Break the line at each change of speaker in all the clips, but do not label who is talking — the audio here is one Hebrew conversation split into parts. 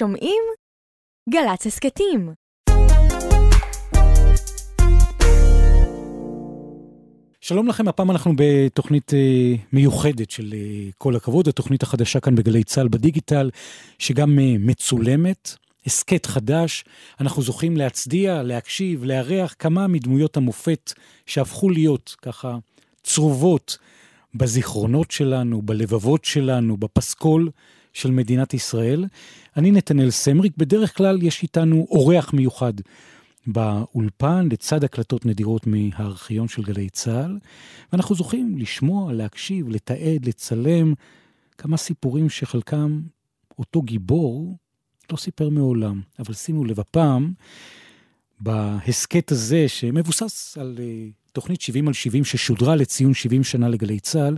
שומעים? גל"צ הסכתים.
שלום לכם, הפעם אנחנו בתוכנית אה, מיוחדת של אה, כל הכבוד, התוכנית החדשה כאן בגלי צה"ל בדיגיטל, שגם אה, מצולמת, הסכת חדש, אנחנו זוכים להצדיע, להקשיב, לארח כמה מדמויות המופת שהפכו להיות ככה צרובות בזיכרונות שלנו, בלבבות שלנו, בפסקול של מדינת ישראל. אני נתנאל סמריק, בדרך כלל יש איתנו אורח מיוחד באולפן, לצד הקלטות נדירות מהארכיון של גלי צה"ל, ואנחנו זוכים לשמוע, להקשיב, לתעד, לצלם כמה סיפורים שחלקם אותו גיבור לא סיפר מעולם. אבל שימו לב, הפעם, בהסכת הזה, שמבוסס על uh, תוכנית 70 על 70 ששודרה לציון 70 שנה לגלי צה"ל,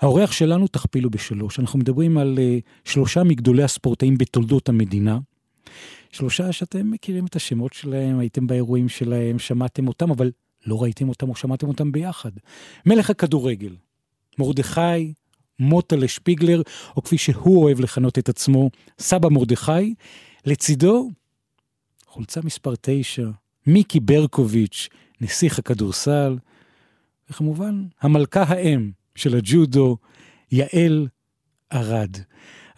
האורח שלנו תכפילו בשלוש. אנחנו מדברים על uh, שלושה מגדולי הספורטאים בתולדות המדינה. שלושה שאתם מכירים את השמות שלהם, הייתם באירועים שלהם, שמעתם אותם, אבל לא ראיתם אותם או שמעתם אותם ביחד. מלך הכדורגל, מרדכי מוטלה שפיגלר, או כפי שהוא אוהב לכנות את עצמו, סבא מרדכי. לצידו, חולצה מספר 9, מיקי ברקוביץ', נסיך הכדורסל, וכמובן, המלכה האם של הג'ודו, יעל ארד.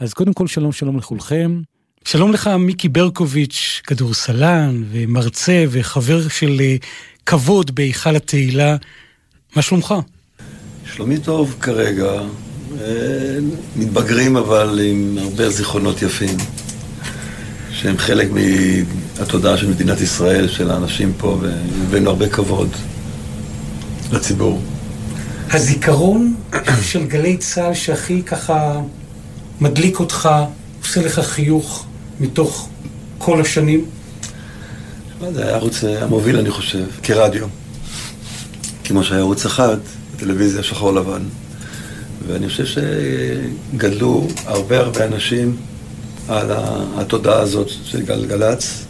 אז קודם כל, שלום שלום לכולכם. שלום לך, מיקי ברקוביץ', כדורסלן ומרצה וחבר של אה, כבוד בהיכל התהילה. מה שלומך?
שלומי טוב כרגע, אה, מתבגרים אבל עם הרבה זיכרונות יפים, שהם חלק מהתודעה של מדינת ישראל, של האנשים פה, והבאנו הרבה כבוד לציבור.
הזיכרון של גלי צה"ל שהכי ככה מדליק אותך, עושה לך חיוך מתוך כל השנים?
זה היה הערוץ המוביל, אני חושב, כרדיו. כמו שהיה ערוץ אחד, טלוויזיה שחור לבן. ואני חושב שגדלו הרבה הרבה אנשים על התודעה הזאת של גלגלצ,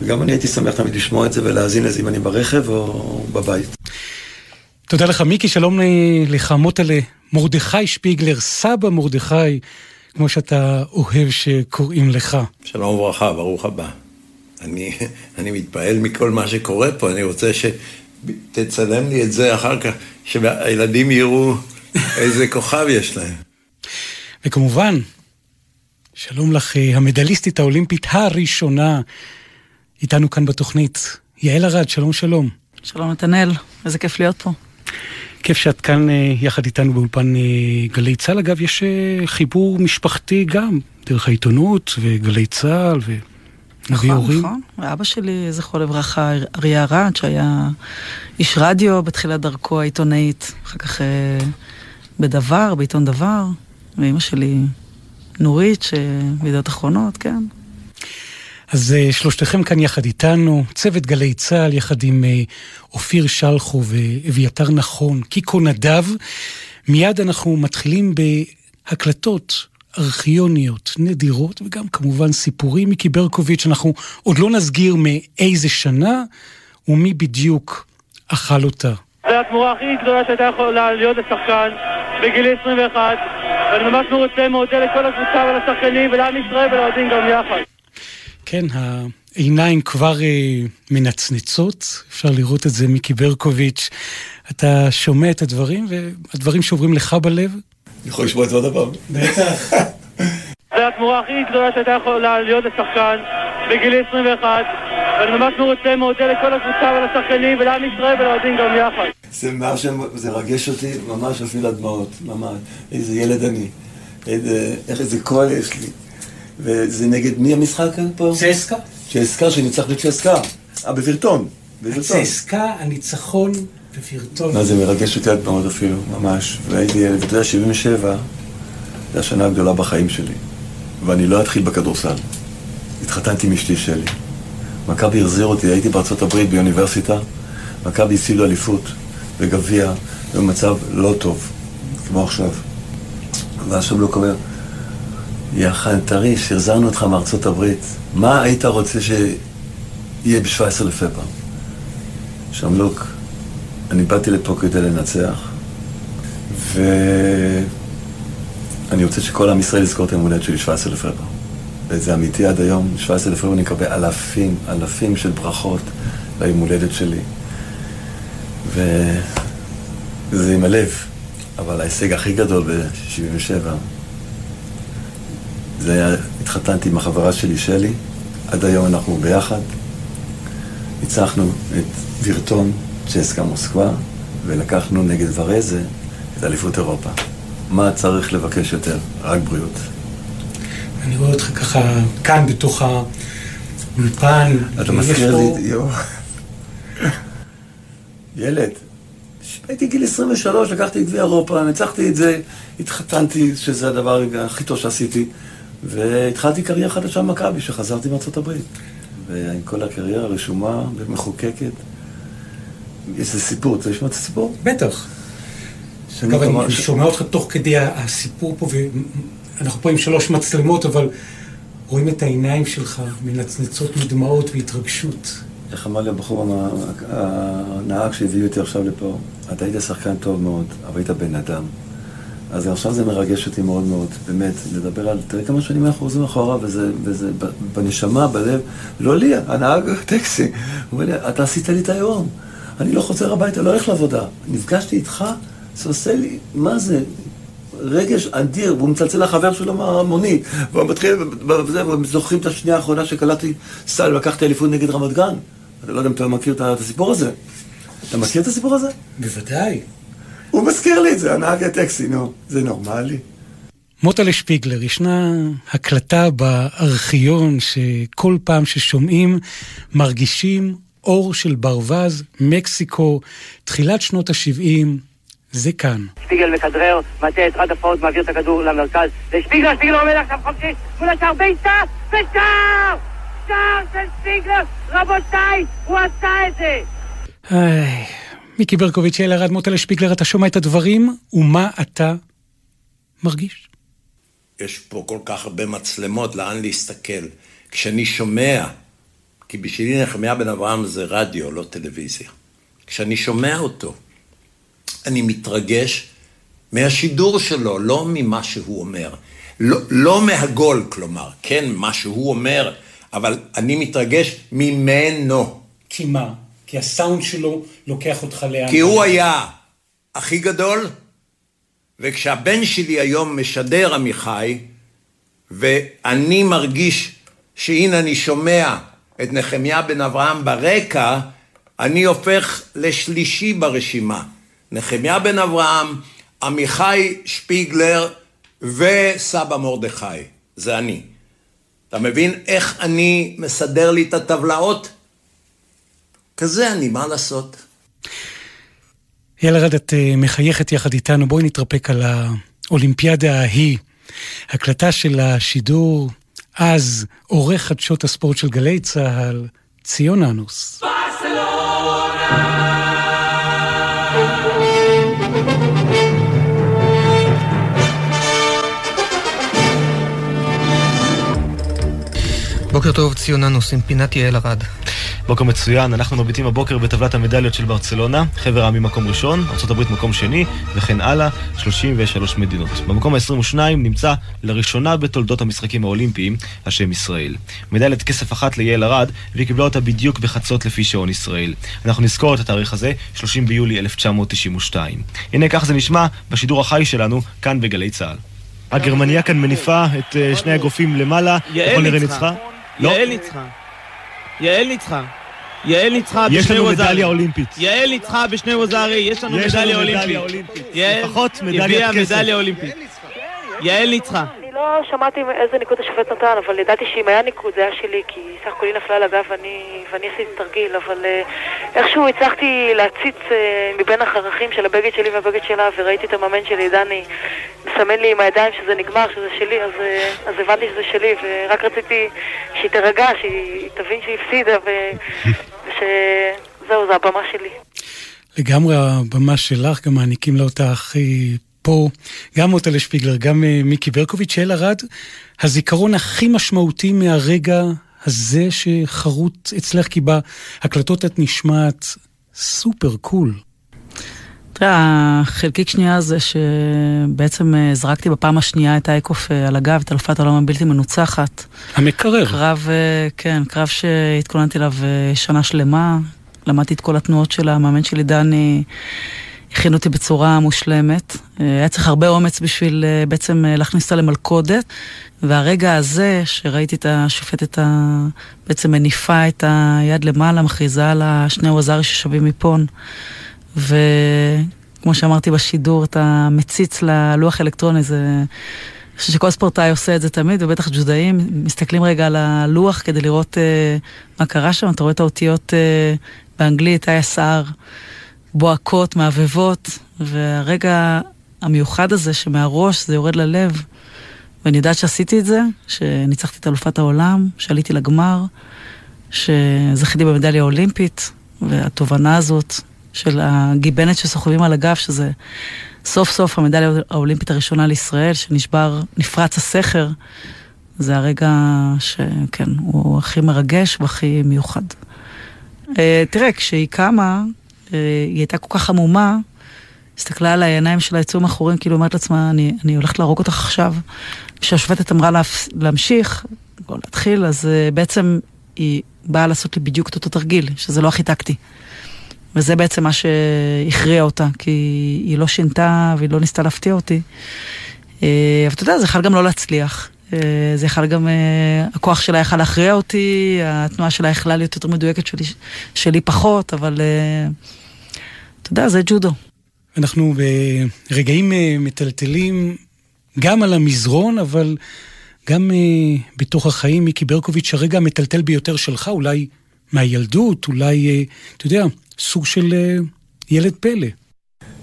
וגם אני הייתי שמח תמיד לשמוע את זה ולהאזין לזה אם אני ברכב או בבית.
תודה לך מיקי, שלום לך מוטלה, מרדכי שפיגלר, סבא מרדכי, כמו שאתה אוהב שקוראים לך.
שלום וברכה, ברוך הבא. אני, אני מתפעל מכל מה שקורה פה, אני רוצה שתצלם לי את זה אחר כך, שהילדים יראו איזה כוכב יש להם.
וכמובן, שלום לך, המדליסטית האולימפית הראשונה איתנו כאן בתוכנית, יעל ארד, שלום שלום.
שלום נתנאל, איזה כיף להיות פה.
כיף שאת כאן אה, יחד איתנו באולפן אה, גלי צה"ל. אגב, יש אה, חיבור משפחתי גם, דרך העיתונות וגלי צה"ל ו...
נכון, נכון. ואבא שלי, זכרו לברכה, אריה ארד, שהיה איש רדיו בתחילת דרכו העיתונאית, אחר כך בדבר, בעיתון דבר, ואימא שלי נורית, שבידיעות אחרונות, כן.
אז שלושתכם כאן יחד איתנו, צוות גלי צה"ל יחד עם אופיר שלחו ואביתר נכון, קיקו נדב. מיד אנחנו מתחילים בהקלטות ארכיוניות נדירות, וגם כמובן סיפורים מיקי ברקוביץ', אנחנו עוד לא נסגיר מאיזה שנה ומי בדיוק אכל אותה.
זו התמורה הכי גדולה שהייתה יכולה להיות לשחקן בגיל 21, ואני ממש מרוצה מודה לכל הקבוצה ולשחקנים ולעם ישראל ולאוהדים גם יחד.
כן, העיניים כבר אה, מנצנצות, אפשר לראות את זה מיקי ברקוביץ'. אתה שומע את הדברים, והדברים שעוברים לך בלב?
אני יכול לשמוע את זה עוד הפעם.
בטח.
זו התמורה הכי גדולה שהייתה יכולה להיות לשחקן בגיל 21, ואני ממש מרוצה מודה לכל הקבוצה ולשחקנים ולעם ישראל ולאוהדים גם יחד.
זה מה זה רגש אותי ממש אפילו הדמעות, ממש. איזה ילד אני. איזה, איך איזה קול יש לי. וזה נגד מי המשחק פה?
צסקה.
צסקה שניצח בצ'סקה. אה, בווירטון.
הצסקה, הניצחון בווירטון.
מה זה מרגש אותי עד מאוד אפילו, ממש. והייתי ילד, אתה יודע, 77, זו השנה הגדולה בחיים שלי. ואני לא אתחיל בכדורסל. התחתנתי עם אשתי שלי. מכבי החזיר אותי, הייתי בארצות הברית באוניברסיטה. מכבי הצילו אליפות וגביע, במצב לא טוב, כמו עכשיו. ואז שם לא קורה. יא חנטריש, החזרנו אותך מארצות הברית. מה היית רוצה שיהיה ב-17 לפברואר? שמלוק, אני באתי לפה כדי לנצח, ואני רוצה שכל עם ישראל יזכור את היום הולדת שלי 17 לפברואר. וזה אמיתי עד היום, 17 לפברואר אני מקבל אלפים, אלפים של ברכות ליום הולדת שלי. וזה עם הלב, אבל ההישג הכי גדול ב-77 זה היה, התחתנתי עם החברה שלי, שלי, עד היום אנחנו ביחד. ניצחנו את וירטון, צ'סקה מוסקבה, ולקחנו נגד ורזה את אליפות אירופה. מה צריך לבקש יותר? רק בריאות.
אני רואה אותך ככה כאן בתוך האולפן.
אתה מזכיר לי, יואו. ילד, הייתי גיל 23, לקחתי את גביע אירופה, ניצחתי את זה, התחתנתי, שזה הדבר הכי טוב שעשיתי, והתחלתי קריירה חדשה במכבי, שחזרתי מארצות הברית. ועם כל הקריירה רשומה ומחוקקת. יש איזה סיפור, אתה לשמוע את הסיפור?
בטח. אגב, אני שומע אותך תוך כדי הסיפור פה, ואנחנו פה עם שלוש מצלמות, אבל רואים את העיניים שלך מנצנצות מדמעות והתרגשות.
איך אמר לי הבחור, הנהג שהביא אותי עכשיו לפה, אתה היית שחקן טוב מאוד, אבל היית בן אדם. אז עכשיו זה מרגש אותי מאוד מאוד, באמת, לדבר על, תראה כמה שנים אנחנו חוזרים אחורה, וזה, וזה בנשמה, בלב, לא לי, הנהג טקסי, הוא אומר לי, אתה עשית לי את היום, אני לא חוזר הביתה, לא הולך לעבודה. נפגשתי איתך, זה עושה לי, מה זה? רגש אדיר, והוא מצלצל לחבר שלו מהמונית, והוא מתחיל, זוכרים את השנייה האחרונה שקלטתי סל, לקחתי אליפות נגד רמת גן. אני לא יודע אם אתה מכיר את הסיפור הזה. אתה מכיר את הסיפור הזה?
בוודאי.
הוא מזכיר לי את זה, הנהג הטקסי, נו, זה נורמלי.
מוטלה שפיגלר, ישנה הקלטה בארכיון שכל פעם ששומעים מרגישים אור של ברווז, מקסיקו, תחילת שנות ה-70, זה כאן.
שפיגל מכדרר, מטה את רד הפרעות, מעביר את הכדור למרכז, ושפיגלר, שפיגלר עומד עכשיו חופשי, מול השער, בעיטה, ושער! שער של שפיגלר! רבותיי, הוא עשה את זה!
איי, מיקי ברקוביץ', אלה רד מוטלה שפיגלר, אתה שומע את הדברים, ומה אתה מרגיש?
יש פה כל כך הרבה מצלמות, לאן להסתכל. כשאני שומע, כי בשבילי נחמיה בן אברהם זה רדיו, לא טלוויזיה. כשאני שומע אותו, אני מתרגש מהשידור שלו, לא ממה שהוא אומר. לא, לא מהגול, כלומר, כן, מה שהוא אומר, אבל אני מתרגש ממנו.
כי מה? כי הסאונד שלו לוקח אותך לאן.
כי הוא היה הכי גדול, וכשהבן שלי היום משדר עמיחי, ואני מרגיש שהנה אני שומע את נחמיה בן אברהם ברקע, אני הופך לשלישי ברשימה. נחמיה בן אברהם, עמיחי שפיגלר וסבא מרדכי. זה אני. אתה מבין איך אני מסדר לי את הטבלאות? כזה אני, מה לעשות?
ילרד, את אה, מחייכת יחד איתנו, בואי נתרפק על האולימפיאדה ההיא. הקלטה של השידור, אז עורך חדשות הספורט של גלי צה"ל, ציון אנוס.
בוקר טוב, ציוננוס עם פינת יעל ארד.
בוקר מצוין, אנחנו מביטים הבוקר בטבלת המדליות של ברצלונה, חבר העמים מקום ראשון, ארה"ב מקום שני, וכן הלאה, 33 מדינות. במקום ה-22 נמצא לראשונה בתולדות המשחקים האולימפיים, השם ישראל. מדליית כסף אחת ליעל ארד, והיא קיבלה אותה בדיוק בחצות לפי שעון ישראל. אנחנו נזכור את התאריך הזה, 30 ביולי 1992. הנה כך זה נשמע בשידור החי שלנו, כאן בגלי צה"ל. הגרמניה כאן מניפה את אה, שני אגרופים למעלה,
יעל ניצחה. לא. יעל ניצחה. יעל ניצחה. יעל ניצחה
בשני ווזארי. יש לנו מדליה אולימפית.
יעל ניצחה בשני ווזארי, יש לנו מדליה אולימפית. יעל הביאה מדליה אולימפית. יעל ניצחה.
לא שמעתי איזה ניקוד השופט נתן, אבל ידעתי שאם היה ניקוד זה היה שלי, כי סך הכל היא נפלה על הגב ואני עשיתי תרגיל, אבל אה, איכשהו הצלחתי להציץ אה, מבין החרכים של הבגד שלי והבגד שלה, וראיתי את המאמן שלי, דני, מסמן לי עם הידיים שזה נגמר, שזה שלי, אז, אה, אז הבנתי שזה שלי, ורק רציתי שהיא תרגע, שהיא תבין שהיא הפסידה, ושזהו, זה הבמה שלי.
לגמרי הבמה שלך, גם מעניקים לה אותה הכי פה, גם מוטלה שפיגלר, גם uh, מיקי ברקוביץ', אל ארד, הזיכרון הכי משמעותי מהרגע הזה שחרוט אצלך, כי בהקלטות את נשמעת סופר קול.
תראה, החלקיק שנייה זה שבעצם אה, זרקתי בפעם השנייה את אייקוף אה, על הגב, את אלופת העולם הבלתי מנוצחת.
המקרר.
קרב, אה, כן, קרב שהתכוננתי אליו שנה שלמה, למדתי את כל התנועות של המאמן שלי, דני. הכין אותי בצורה מושלמת. היה צריך הרבה אומץ בשביל בעצם להכניס אותה למלכודת. והרגע הזה, שראיתי את השופטת בעצם מניפה את היד למעלה, מכריזה על השני ווזארי ששווים מפון. וכמו שאמרתי בשידור, אתה מציץ ללוח אלקטרוני, זה... אני חושבת שכל ספורטאי עושה את זה תמיד, ובטח ג'ודאים מסתכלים רגע על הלוח כדי לראות uh, מה קרה שם. אתה רואה את האותיות uh, באנגלית, ISR, בוהקות, מעבבות, והרגע המיוחד הזה שמהראש זה יורד ללב. ואני יודעת שעשיתי את זה, שניצחתי את אלופת העולם, שעליתי לגמר, שזכיתי במדליה האולימפית, והתובנה הזאת של הגיבנת שסוחבים על הגב, שזה סוף סוף המדליה האולימפית הראשונה לישראל, שנשבר, נפרץ הסכר, זה הרגע שכן, הוא הכי מרגש והכי מיוחד. אה, תראה, כשהיא קמה, אה, היא הייתה כל כך עמומה, הסתכלה על העיניים שלה, יצאו מאחורים, כאילו אומרת לעצמה, אני, אני הולכת להרוג אותך עכשיו. כשהשופטת אמרה לה להמשיך, או להתחיל, אז uh, בעצם היא באה לעשות לי בדיוק את אותו תרגיל, שזה לא הכי טקטי. וזה בעצם מה שהכריע אותה, כי היא לא שינתה והיא לא ניסתה להפתיע אותי. אה, אבל אתה יודע, זה יכול גם לא להצליח. אה, זה יכול גם, הכוח שלה יכל להכריע אותי, התנועה שלה יכלה להיות יותר מדויקת שלי, שלי פחות, אבל אתה יודע, זה ג'ודו.
אנחנו ברגעים מטלטלים גם על המזרון, אבל גם בתוך החיים, מיקי ברקוביץ', הרגע המטלטל ביותר שלך, אולי מהילדות, אולי, אתה יודע, סוג של אה, ילד פלא.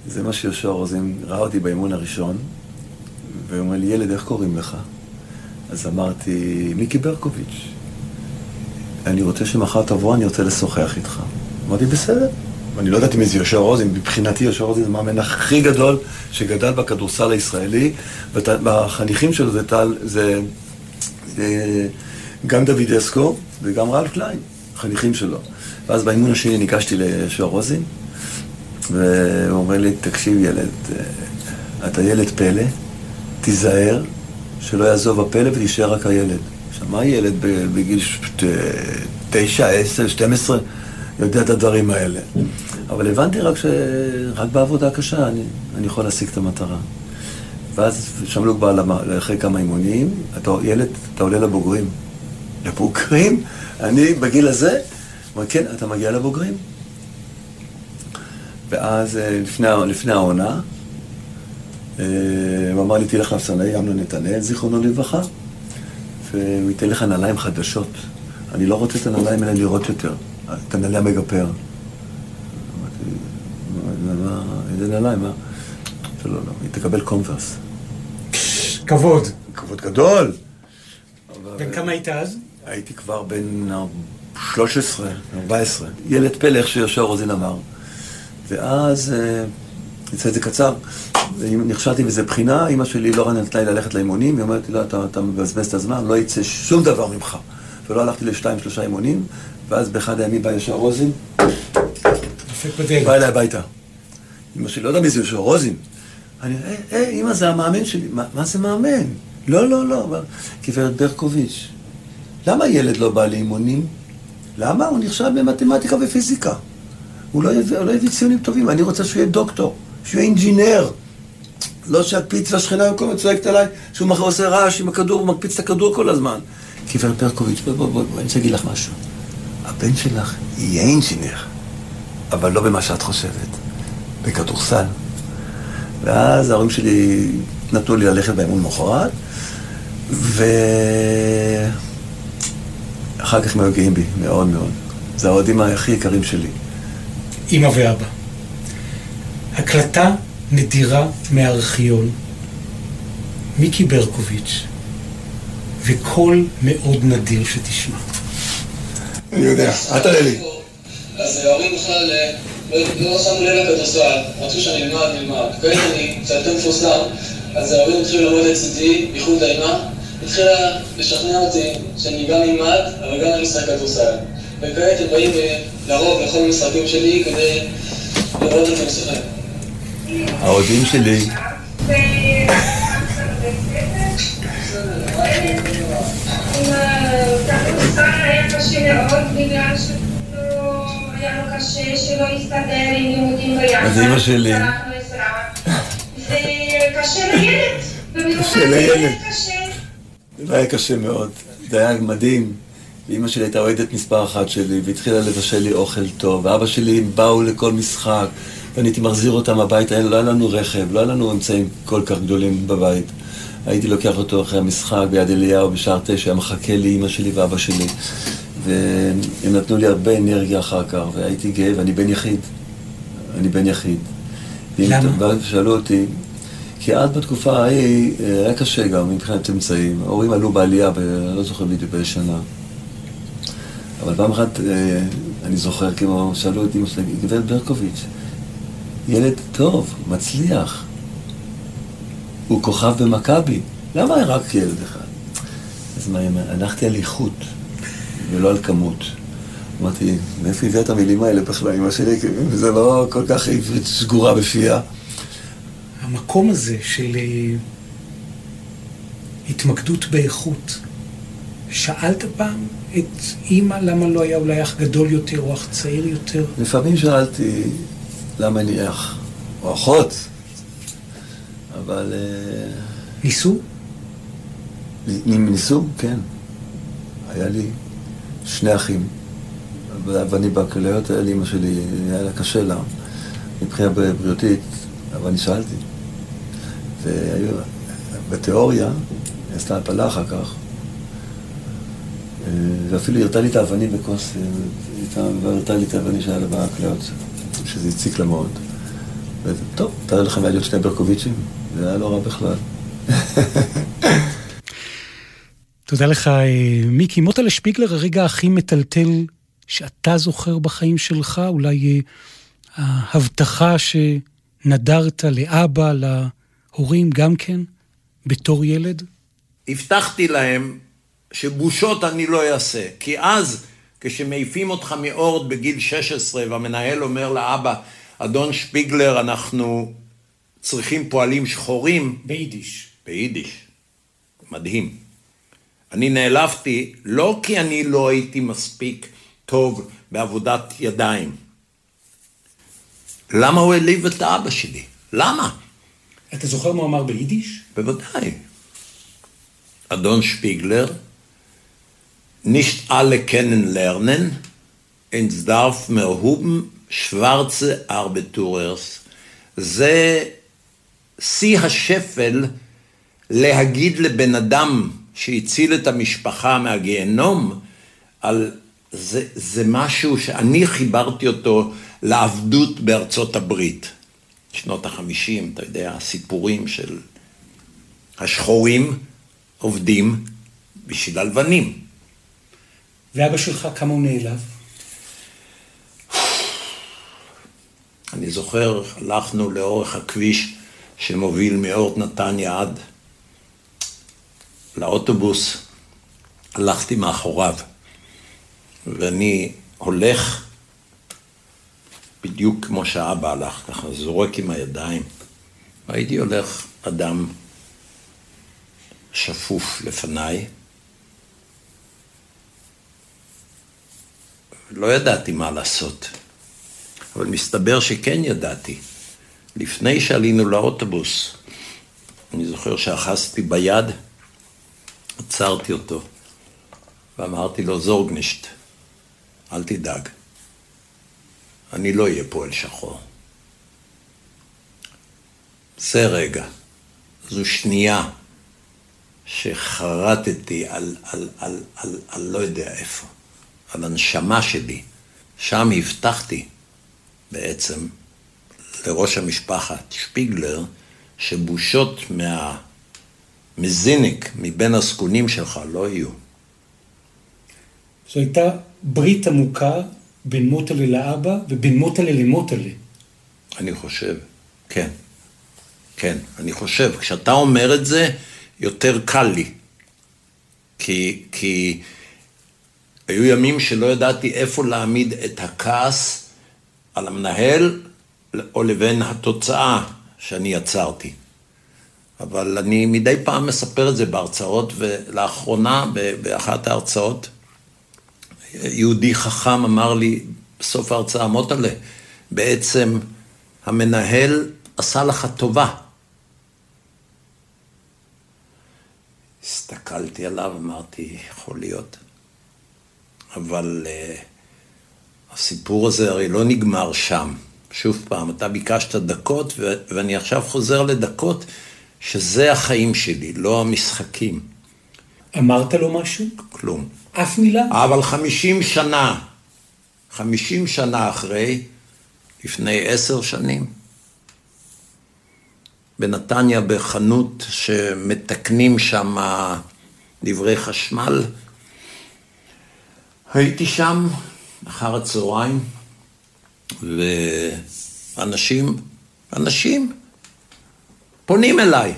זה מה שיהושע רוזין ראה אותי באימון הראשון, והוא אומר לי, ילד, איך קוראים לך? אז אמרתי, מיקי ברקוביץ'. אני רוצה שמחר תבוא, אני רוצה לשוחח איתך. אמרתי, בסדר. ואני לא ידעתי מי זה יהושע רוזין, מבחינתי יהושע רוזין זה המאמן הכי גדול שגדל בכדורסל הישראלי, והחניכים שלו זה טל, זה, זה גם דוד אסקו וגם רלף קליין, חניכים שלו. ואז באימון השני ניגשתי ליהושע רוזין, והוא אומר לי, תקשיב ילד, אה, אתה ילד פלא, תיזהר שלא יעזוב הפלא ותישאר רק הילד. עכשיו, מה ילד בגיל תשע, עשר, שתים עשרה, יודע את הדברים האלה? אבל הבנתי רק שרק בעבודה קשה אני, אני יכול להשיג את המטרה. ואז שמלוק בא אחרי כמה אימונים, אתה ילד, אתה עולה לבוגרים. לבוגרים? אני בגיל הזה אומר, כן, אתה מגיע לבוגרים. ואז אה, לפני, לפני העונה, אה, הוא אמר לי, תלך לאפסנאי אמנון נתנאל, זיכרונו לברכה, והוא ייתן לך נעליים חדשות. אני לא רוצה את הנעליים האלה לראות יותר, את הנעלי המגפר. אמרתי, איזה נעליים, מה? לא, לא, היא תקבל קומברס.
כבוד.
כבוד גדול.
בן כמה היית אז?
הייתי כבר בן 13, 14. ילד פלא, איך שיהושע רוזין אמר. ואז אה, יצא את זה קצר, נכשלתי בזה בחינה, אימא שלי לא נתנה לי ללכת לאימונים, היא אומרת לי, לא, אתה, אתה מבזבז את הזמן, לא יצא שום דבר ממך. ולא הלכתי לשתיים, שלושה אימונים, ואז באחד הימים בא יהושע רוזין, בא אליי הביתה. אמא שלי, לא יודע מי זה יהושע רוזין. אני, היי, היי, אמא, זה המאמן שלי. מה, זה מאמן? לא, לא, לא. גברת ברקוביץ', למה ילד לא בא לאימונים? למה? הוא נכשל במתמטיקה ופיזיקה. הוא לא יביא, לא ציונים טובים, אני רוצה שהוא יהיה דוקטור, שהוא יהיה אינג'ינר. לא שהקפיץ לשכנה במקום וצועקת עליי שהוא עושה רעש עם הכדור, הוא מקפיץ את הכדור כל הזמן. גברת ברקוביץ', בואי, בואי, בואי, בוא, אני רוצה להגיד לך משהו. הבן שלך יהיה אינג'ינר, אבל לא במה שאת חושבת, בכדורסל. ואז ההורים שלי נתנו לי ללכת לאימון מחרת, ו... אחר כך הם היו גאים בי, מאוד מאוד. זה האוהדים הכי יקרים שלי.
אמא ואבא. הקלטה נדירה מהארכיון, מיקי ברקוביץ', וקול מאוד נדיר שתשמע.
אני יודע, אל תראה לי.
אז ההורים בכלל אה, לא, שמו לב לכדורסל, רצו שאני אלמד, נלמד. כעת אני קצת יותר מפורסם, אז ההורים התחילו ללמוד לצידי, בייחוד האימה. התחילה לשכנע אותי שאני גם אלמד, אבל גם אני אשחק כדורסל. וכעת הם באים לרוב לכל המשחקים שלי כדי לראות אותי משחק.
האוהדים שלי. אז אימא שלי...
זה קשה לילד,
קשה לילד. זה היה קשה מאוד. זה היה מדהים. ואימא שלי הייתה אוהדת מספר אחת שלי, והתחילה לבשל לי אוכל טוב, ואבא שלי באו לכל משחק, ואני הייתי מחזיר אותם הביתה, לא היה לנו רכב, לא היה לנו אמצעים כל כך גדולים בבית. הייתי לוקח אותו אחרי המשחק ביד אליהו בשער תשע, היה מחכה לי אימא שלי ואבא שלי. והם נתנו לי הרבה אנרגיה אחר כך, והייתי גאה, ואני בן יחיד. אני בן יחיד. למה? שאלו אותי, כי אז בתקופה ההיא אה, היה קשה גם מבחינת אמצעים. ההורים עלו בעלייה, אני לא זוכר בדיוק באיזה שנה. אבל פעם אחת, אה, אני זוכר, כמו שאלו את אמא שלי, גברת ברקוביץ', ילד טוב, מצליח. הוא כוכב במכבי. למה רק ילד אחד? אז מה, הלכתי על איכות ולא על כמות. אמרתי, מאיפה הביאה את המילים האלה בכלל, אמא שלי? זה לא כל כך עברית סגורה בפיה.
המקום הזה של אה, התמקדות באיכות, שאלת פעם את אימא למה לא היה אולי אח גדול יותר או אח צעיר יותר?
לפעמים שאלתי למה אני אח, או אחות, אבל... אה,
ניסו?
ניסו, כן. היה לי שני אחים, ואני בכליות, היה לי אמא שלי, היה לה קשה לה, מבחינה בריאותית, אבל אני שאלתי. ובתיאוריה, היא עשתה הפלה אחר כך, ואפילו הרתה לי את האבנים בכוס, והרתה לי את האבנים שהיה לה בכליות, שזה הציק לה מאוד. טוב, תאר לכם, היה עוד שני ברקוביצ'ים, זה היה לא רע בכלל.
תודה לך, אה, מיקי. מוטלה שפיגלר, הרגע הכי מטלטל שאתה זוכר בחיים שלך, אולי אה, ההבטחה שנדרת לאבא, להורים גם כן, בתור ילד?
הבטחתי להם שבושות אני לא אעשה. כי אז, כשמעיפים אותך מאורד בגיל 16 והמנהל אומר לאבא, אדון שפיגלר, אנחנו צריכים פועלים שחורים.
ביידיש.
ביידיש. מדהים. אני נעלבתי לא כי אני לא הייתי מספיק טוב בעבודת ידיים. למה הוא העליב את האבא שלי? למה?
אתה זוכר מה הוא אמר ביידיש?
בוודאי. אדון שפיגלר, nicht alle kennenlernen, ins darf mehr huben schwarze Arbeitures. זה שיא השפל להגיד לבן אדם שהציל את המשפחה מהגיהנום, על זה, זה משהו שאני חיברתי אותו לעבדות בארצות הברית. שנות החמישים, אתה יודע, הסיפורים של השחורים עובדים בשביל הלבנים.
ואבא שלך, כמה הוא נעלב?
אני זוכר, הלכנו לאורך הכביש שמוביל מאורט נתניה עד לאוטובוס, הלכתי מאחוריו, ואני הולך בדיוק כמו שאבא הלך, ככה זורק עם הידיים. והייתי הולך אדם שפוף לפניי, לא ידעתי מה לעשות, אבל מסתבר שכן ידעתי. לפני שעלינו לאוטובוס, אני זוכר שאחזתי ביד, עצרתי אותו ואמרתי לו, זורגנישט, אל תדאג, אני לא אהיה פועל שחור. זה רגע, זו שנייה שחרטתי על, על, על, על, על לא יודע איפה. על הנשמה שלי. שם הבטחתי בעצם לראש המשפחת שפיגלר, שבושות מהמזיניק, מבין הזקונים שלך, לא יהיו.
זו הייתה ברית עמוקה בין מוטלה לאבא ובין מוטלה למוטלה.
אני חושב, כן. כן, אני חושב. כשאתה אומר את זה, יותר קל לי. כי, כי היו ימים שלא ידעתי איפה להעמיד את הכעס על המנהל או לבין התוצאה שאני יצרתי. אבל אני מדי פעם מספר את זה בהרצאות, ולאחרונה, באחת ההרצאות, יהודי חכם אמר לי בסוף ההרצאה, מוטלה, בעצם המנהל עשה לך טובה. הסתכלתי עליו, אמרתי, יכול להיות. אבל uh, הסיפור הזה הרי לא נגמר שם. שוב פעם, אתה ביקשת דקות, ו- ואני עכשיו חוזר לדקות, שזה החיים שלי, לא המשחקים.
אמרת לו משהו?
כלום.
אף מילה?
אבל חמישים שנה, חמישים שנה אחרי, לפני עשר שנים, בנתניה בחנות שמתקנים שם דברי חשמל, הייתי שם אחר הצהריים, ואנשים, אנשים פונים אליי.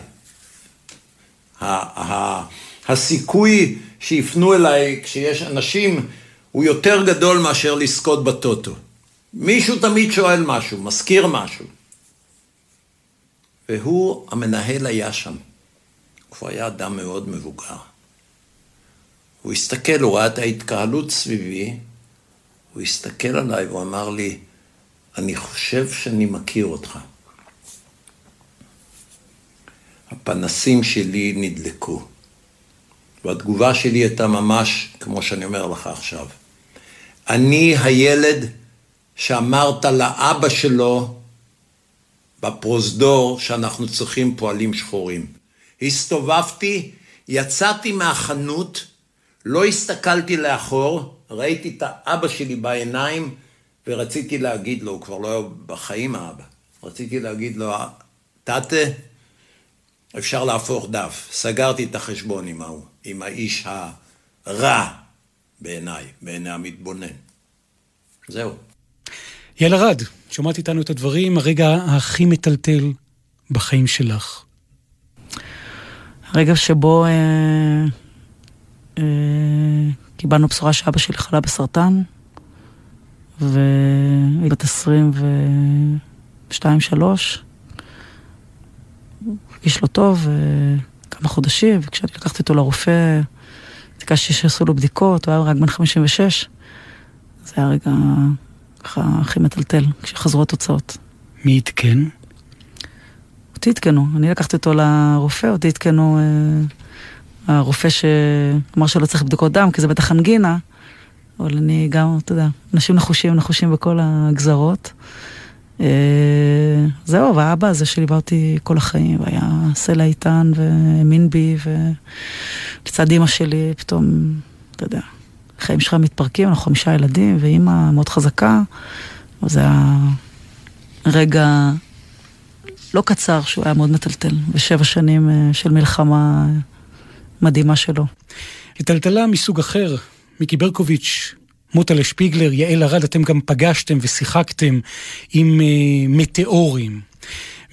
הסיכוי שיפנו אליי כשיש אנשים הוא יותר גדול מאשר לזכות בטוטו. מישהו תמיד שואל משהו, מזכיר משהו. והוא, המנהל היה שם. הוא כבר היה אדם מאוד מבוגר. הוא הסתכל, הוא ראה את ההתקהלות סביבי, הוא הסתכל עליי והוא אמר לי, אני חושב שאני מכיר אותך. הפנסים שלי נדלקו. והתגובה שלי הייתה ממש כמו שאני אומר לך עכשיו. אני הילד שאמרת לאבא שלו בפרוזדור שאנחנו צריכים פועלים שחורים. הסתובבתי, יצאתי מהחנות, לא הסתכלתי לאחור, ראיתי את האבא שלי בעיניים ורציתי להגיד לו, הוא כבר לא היה בחיים האבא, רציתי להגיד לו, תתה, אפשר להפוך דף. סגרתי את החשבון עם ההוא, עם האיש הרע בעיניי, בעיני המתבונן. זהו.
יעל ארד, שומעת איתנו את הדברים, הרגע הכי מטלטל בחיים שלך.
הרגע שבו אה, אה, קיבלנו בשורה שאבא שלי חלה בסרטן, והיא בת 22-3, הרגיש לו טוב כמה חודשים, וכשאני לקחתי אותו לרופא, ביקשתי שיעשו לו בדיקות, הוא היה רק בן 56. זה היה הרגע ככה הכי מטלטל, כשחזרו התוצאות.
מי עדכן?
אותי עדכנו, אני לקחתי אותו לרופא, אותי עדכנו אה, הרופא שאמר שלא צריך בדיקות דם, כי זה בטח אנגינה, אבל אני גם, אתה יודע, אנשים נחושים, נחושים בכל הגזרות. אה, זהו, והאבא הזה שליווה אותי כל החיים, והיה סלע איתן והאמין בי, ולצד אימא שלי פתאום, אתה יודע, החיים שלך מתפרקים, אנחנו חמישה ילדים, ואימא מאוד חזקה, וזה היה רגע לא קצר, שהוא היה מאוד מטלטל, ושבע שנים אה, של מלחמה מדהימה שלו.
טלטלה מסוג אחר, מיקי ברקוביץ', מוטלה שפיגלר, יעל ארד, אתם גם פגשתם ושיחקתם עם uh, מטאורים.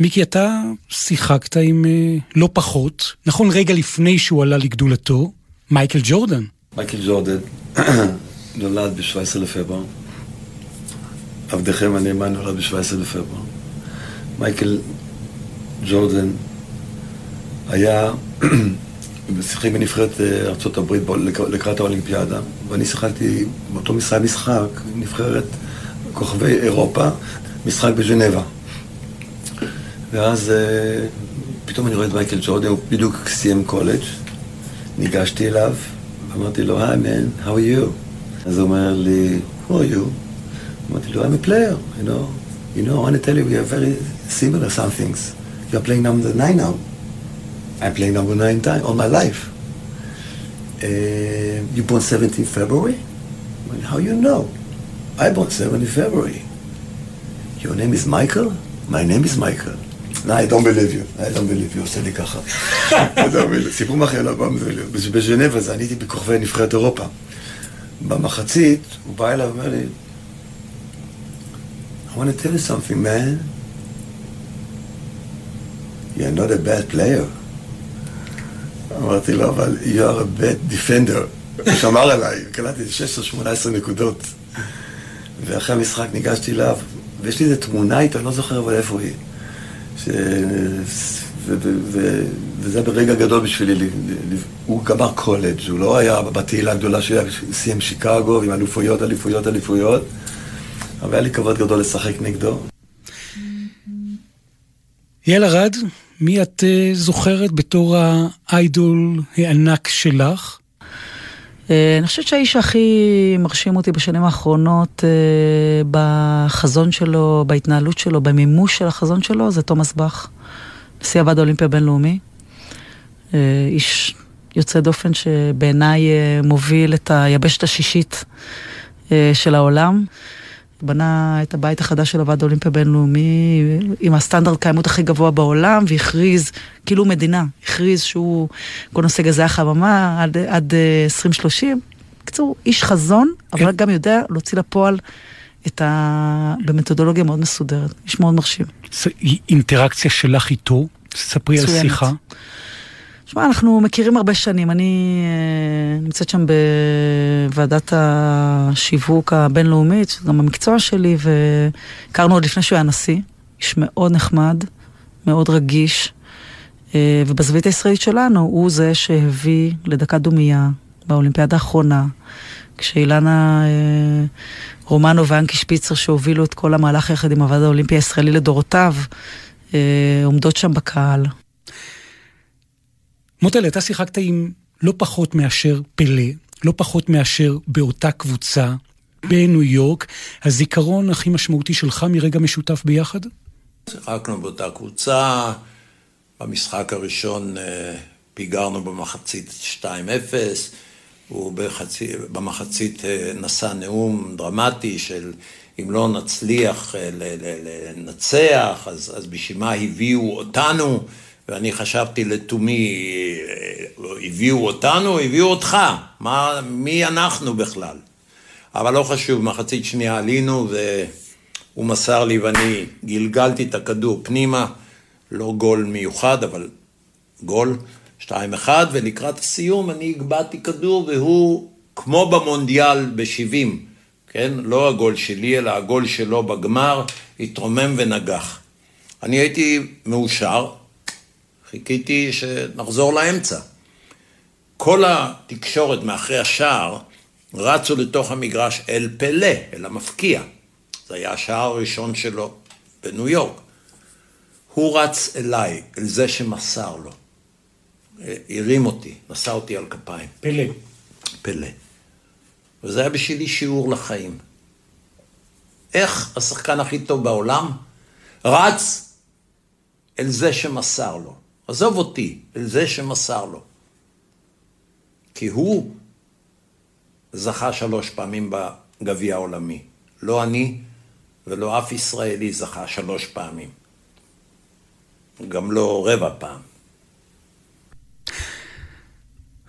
מיקי, אתה שיחקת עם uh, לא פחות, נכון רגע לפני שהוא עלה לגדולתו, מייקל ג'ורדן.
מייקל ג'ורדן נולד ב-17 לפברואר. עבדכם הנאמן נולד ב-17 לפברואר. מייקל ג'ורדן היה שיחק בנבחרת אה, ארה"ב לקראת האולימפיאדה, ואני שיחקתי באותו משחק משחק, נבחרת כוכבי אירופה, משחק בז'נבה. ואז אה, פתאום אני רואה את מייקל ג'ורדן, הוא בדיוק סיים קולג', ניגשתי אליו, אמרתי לו, היי מן, how are you? אז הוא אומר לי, who are you? אמרתי לו, I'm a player, you know, you know, I want to tell you, we are very similar some things. You're playing number nine now. I'm playing number nine time all my life. Uh, you born 17 February? Well, how you know? I born 17 February. Your name is Michael? My name is Michael. No, I don't believe you. I don't believe you, עושה לי ככה. סיפור מאחר בז'נבה זה, אני הייתי בכוכבי נבחרת אירופה. במחצית, הוא בא אליו ואומר לי, I want to tell you something, man. You're not a bad player. אמרתי לו, אבל you are a bad defender. הוא שמר עליי, קלטתי 16-18 נקודות. ואחרי המשחק ניגשתי אליו, ויש לי איזה תמונה איתו, אני לא זוכר אבל איפה היא. ש... ו... ו... ו... וזה ברגע גדול בשבילי. הוא גמר קולג', הוא לא היה בתהילה הגדולה שהוא סיים שיקגו עם אליפויות, אליפויות, אליפויות. אבל היה לי כבוד גדול לשחק נגדו.
יעל ארד, מי את uh, זוכרת בתור האיידול הענק שלך?
Uh, אני חושבת שהאיש הכי מרשים אותי בשנים האחרונות uh, בחזון שלו, בהתנהלות שלו, במימוש של החזון שלו, זה תומאס באך, נשיא הוועד האולימפי הבינלאומי. איש יוצא דופן שבעיניי מוביל את היבשת השישית של העולם. בנה את הבית החדש של הוועד האולימפי הבינלאומי עם הסטנדרט קיימות הכי גבוה בעולם, והכריז, כאילו מדינה, הכריז שהוא כל נושא גזי החממה עד, עד 2030. בקיצור, איש חזון, אבל כן. גם יודע להוציא לפועל את ה... במתודולוגיה מאוד מסודרת. איש מאוד מרשים.
אינטראקציה שלך איתו, ספרי על שיחה.
תשמע, אנחנו מכירים הרבה שנים. אני uh, נמצאת שם בוועדת השיווק הבינלאומית, שזה גם המקצוע שלי, והכרנו עוד לפני שהוא היה נשיא. איש מאוד נחמד, מאוד רגיש, uh, ובזווית הישראלית שלנו, הוא זה שהביא לדקת דומייה באולימפיאדה האחרונה, כשאילנה uh, רומנו ואנקי שפיצר, שהובילו את כל המהלך יחד עם הוועד האולימפי הישראלי לדורותיו, עומדות שם בקהל.
מוטל, אתה שיחקת עם לא פחות מאשר פלא, לא פחות מאשר באותה קבוצה בניו יורק. הזיכרון הכי משמעותי שלך מרגע משותף ביחד?
שיחקנו באותה קבוצה, במשחק הראשון אה, פיגרנו במחצית 2-0, הוא בחצי, במחצית אה, נשא נאום דרמטי של אם לא נצליח אה, לנצח, אז, אז בשביל מה הביאו אותנו? ואני חשבתי לתומי, הביאו אותנו, הביאו אותך, מה, מי אנחנו בכלל? אבל לא חשוב, מחצית שנייה עלינו והוא מסר לי ואני גלגלתי את הכדור פנימה, לא גול מיוחד, אבל גול, 2-1, ולקראת הסיום אני הגבהתי כדור והוא, כמו במונדיאל ב-70, כן? לא הגול שלי, אלא הגול שלו בגמר, התרומם ונגח. אני הייתי מאושר, חיכיתי שנחזור לאמצע. כל התקשורת מאחרי השער רצו לתוך המגרש אל פלא, אל המפקיע. זה היה השער הראשון שלו בניו יורק. הוא רץ אליי, אל זה שמסר לו. הרים אותי, נשא אותי על כפיים.
פלא.
פלא. וזה היה בשבילי שיעור לחיים. איך השחקן הכי טוב בעולם רץ אל זה שמסר לו. עזוב אותי, אל זה שמסר לו. כי הוא זכה שלוש פעמים בגביע העולמי. לא אני ולא אף ישראלי זכה שלוש פעמים. גם לא רבע פעם.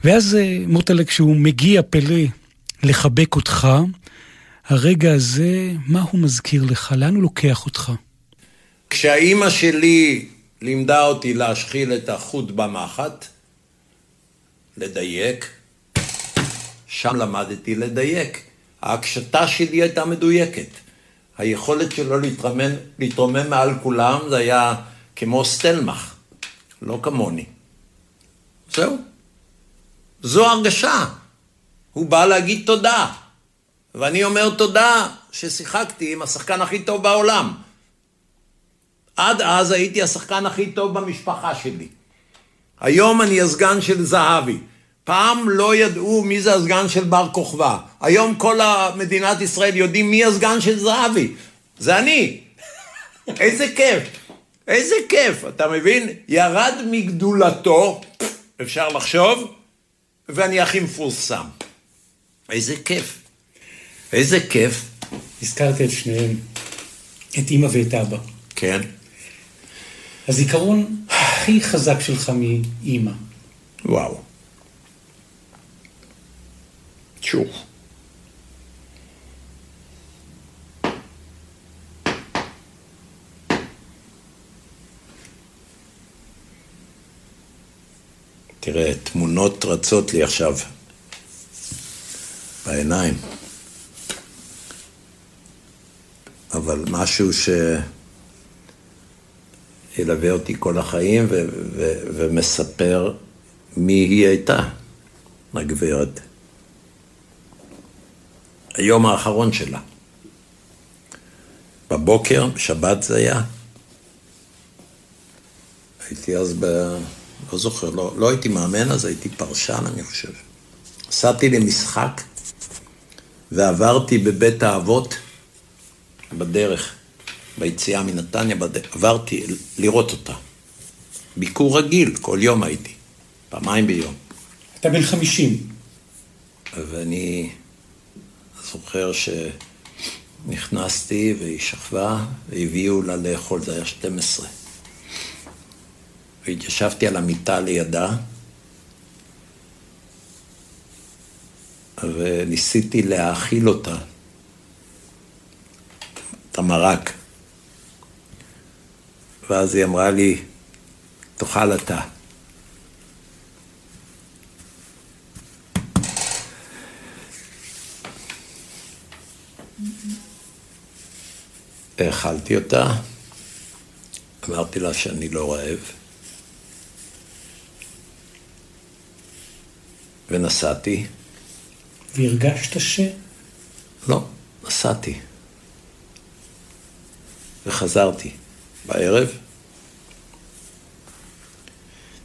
ואז אה, מוטלה, כשהוא מגיע פלא לחבק אותך, הרגע הזה, מה הוא מזכיר לך? לאן הוא לוקח אותך?
כשהאימא שלי לימדה אותי להשחיל את החוט במחט, לדייק, שם למדתי לדייק. ההקשתה שלי הייתה מדויקת. היכולת שלו להתרומם, להתרומם מעל כולם זה היה כמו סטלמך, לא כמוני. זהו. זו הרגשה. הוא בא להגיד תודה. ואני אומר תודה ששיחקתי עם השחקן הכי טוב בעולם. עד אז הייתי השחקן הכי טוב במשפחה שלי. היום אני הסגן של זהבי. פעם לא ידעו מי זה הסגן של בר כוכבא. היום כל מדינת ישראל יודעים מי הסגן של זהבי. זה אני. איזה כיף. איזה כיף, אתה מבין? ירד מגדולתו, אפשר לחשוב, ואני הכי מפורסם. איזה כיף. איזה כיף.
הזכרת את שניהם, את אימא ואת אבא.
כן.
הזיכרון הכי חזק שלך מאימא.
וואו. שוב. תראה, תמונות רצות לי עכשיו בעיניים. אבל משהו ש... ילווה אותי כל החיים ו- ו- ומספר מי היא הייתה, הגברת. היום האחרון שלה. בבוקר, בשבת זה היה. הייתי אז ב... לא זוכר, לא, לא הייתי מאמן, אז הייתי פרשן, אני חושב. נסעתי למשחק ועברתי בבית האבות בדרך, ביציאה מנתניה, עברתי לראות אותה. ביקור רגיל, כל יום הייתי, פעמיים ביום.
אתה בן חמישים.
ואני זוכר שנכנסתי והיא שכבה והביאו לה לאכול, זה היה 12. והתיישבתי על המיטה לידה, וניסיתי להאכיל אותה, את המרק. ואז היא אמרה לי, תאכל אתה. האכלתי אותה, אמרתי לה שאני לא רעב, ונסעתי.
והרגשת ש...
לא, נסעתי. וחזרתי בערב.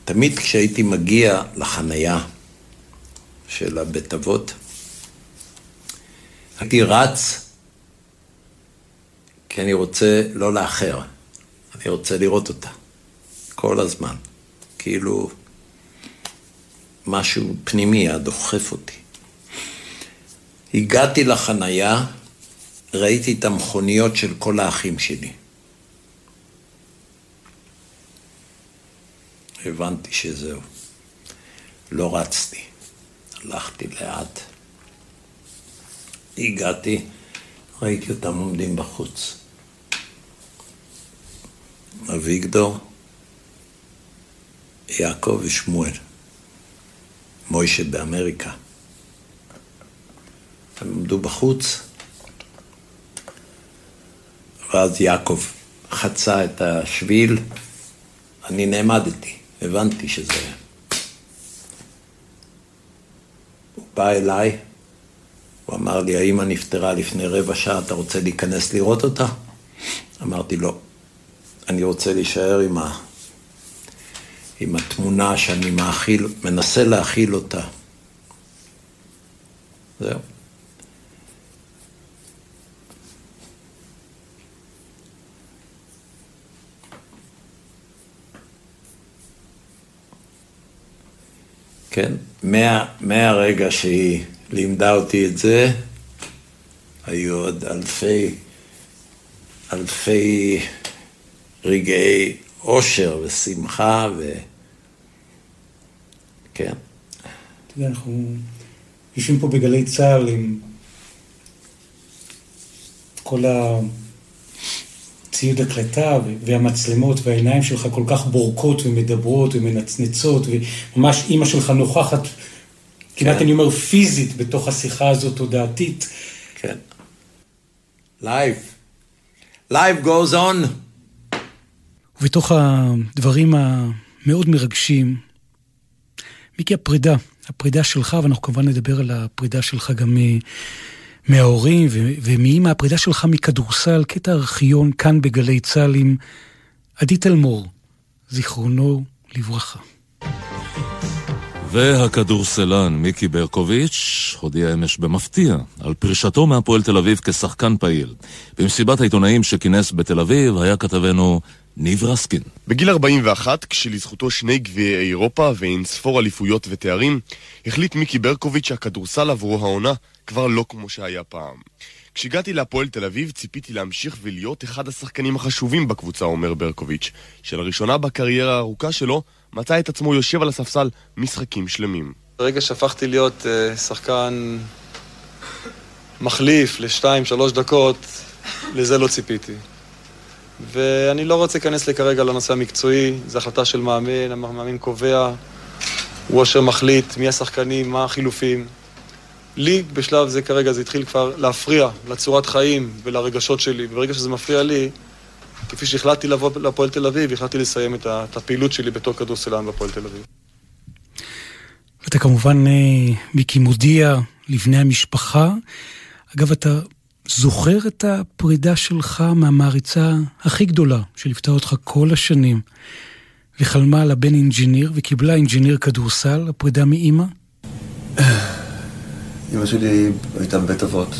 תמיד כשהייתי מגיע לחנייה של הבית אבות, הייתי רץ כי אני רוצה לא לאחר, אני רוצה לראות אותה כל הזמן. כאילו משהו פנימי היה דוחף אותי. הגעתי לחנייה, ראיתי את המכוניות של כל האחים שלי. הבנתי שזהו. לא רצתי, הלכתי לאט. הגעתי, ראיתי אותם עומדים בחוץ. אביגדור, יעקב ושמואל. מוישה באמריקה. הם עמדו בחוץ, ואז יעקב חצה את השביל, אני נעמדתי, הבנתי שזה... הוא בא אליי, הוא אמר לי, האמא נפטרה לפני רבע שעה, אתה רוצה להיכנס לראות אותה? אמרתי, לא. אני רוצה להישאר עם, ה... עם התמונה שאני מאכיל, מנסה להכיל אותה. זהו. כן, מה, מהרגע שהיא לימדה אותי את זה, היו עוד אלפי, אלפי רגעי אושר ושמחה ו... כן.
אתה יודע, אנחנו יושבים פה בגלי צה"ל עם כל הציוד הקלטה והמצלמות והעיניים שלך כל כך בורקות ומדברות ומנצנצות וממש אימא שלך נוכחת, כמעט כן. אני אומר פיזית, בתוך השיחה הזאת תודעתית.
כן. Life. Life goes on.
ובתוך הדברים המאוד מרגשים, מיקי, הפרידה, הפרידה שלך, ואנחנו כמובן נדבר על הפרידה שלך גם מההורים, ומאמא, הפרידה שלך מכדורסל, קטע ארכיון כאן בגלי צה"ל עם עדי תלמור, זיכרונו לברכה.
והכדורסלן מיקי ברקוביץ' הודיע אמש במפתיע על פרישתו מהפועל תל אביב כשחקן פעיל. במסיבת העיתונאים שכינס בתל אביב היה כתבנו ניב רסקין.
בגיל 41, כשלזכותו שני גביעי אירופה ואין ספור אליפויות ותארים, החליט מיקי ברקוביץ' שהכדורסל עבורו העונה כבר לא כמו שהיה פעם. כשהגעתי להפועל תל אביב ציפיתי להמשיך ולהיות אחד השחקנים החשובים בקבוצה, אומר ברקוביץ', שלראשונה בקריירה הארוכה שלו מצא את עצמו יושב על הספסל משחקים שלמים.
ברגע שהפכתי להיות uh, שחקן מחליף לשתיים, שלוש דקות, לזה לא ציפיתי. ואני לא רוצה להיכנס כרגע לנושא המקצועי, זו החלטה של מאמן, המאמן קובע, הוא אשר מחליט מי השחקנים, מה החילופים. לי בשלב זה כרגע זה התחיל כבר להפריע לצורת חיים ולרגשות שלי, וברגע שזה מפריע לי, כפי שהחלטתי לבוא לפועל תל אביב, החלטתי לסיים את הפעילות שלי בתור כדורסלן בפועל תל אביב.
אתה כמובן, אה, מיקי, מודיע לבני המשפחה. אגב, אתה זוכר את הפרידה שלך מהמעריצה הכי גדולה, שליוותה אותך כל השנים, וחלמה על הבן אינג'יניר, וקיבלה אינג'יניר כדורסל, הפרידה מאימא?
אמא שלי הייתה בבית אבות.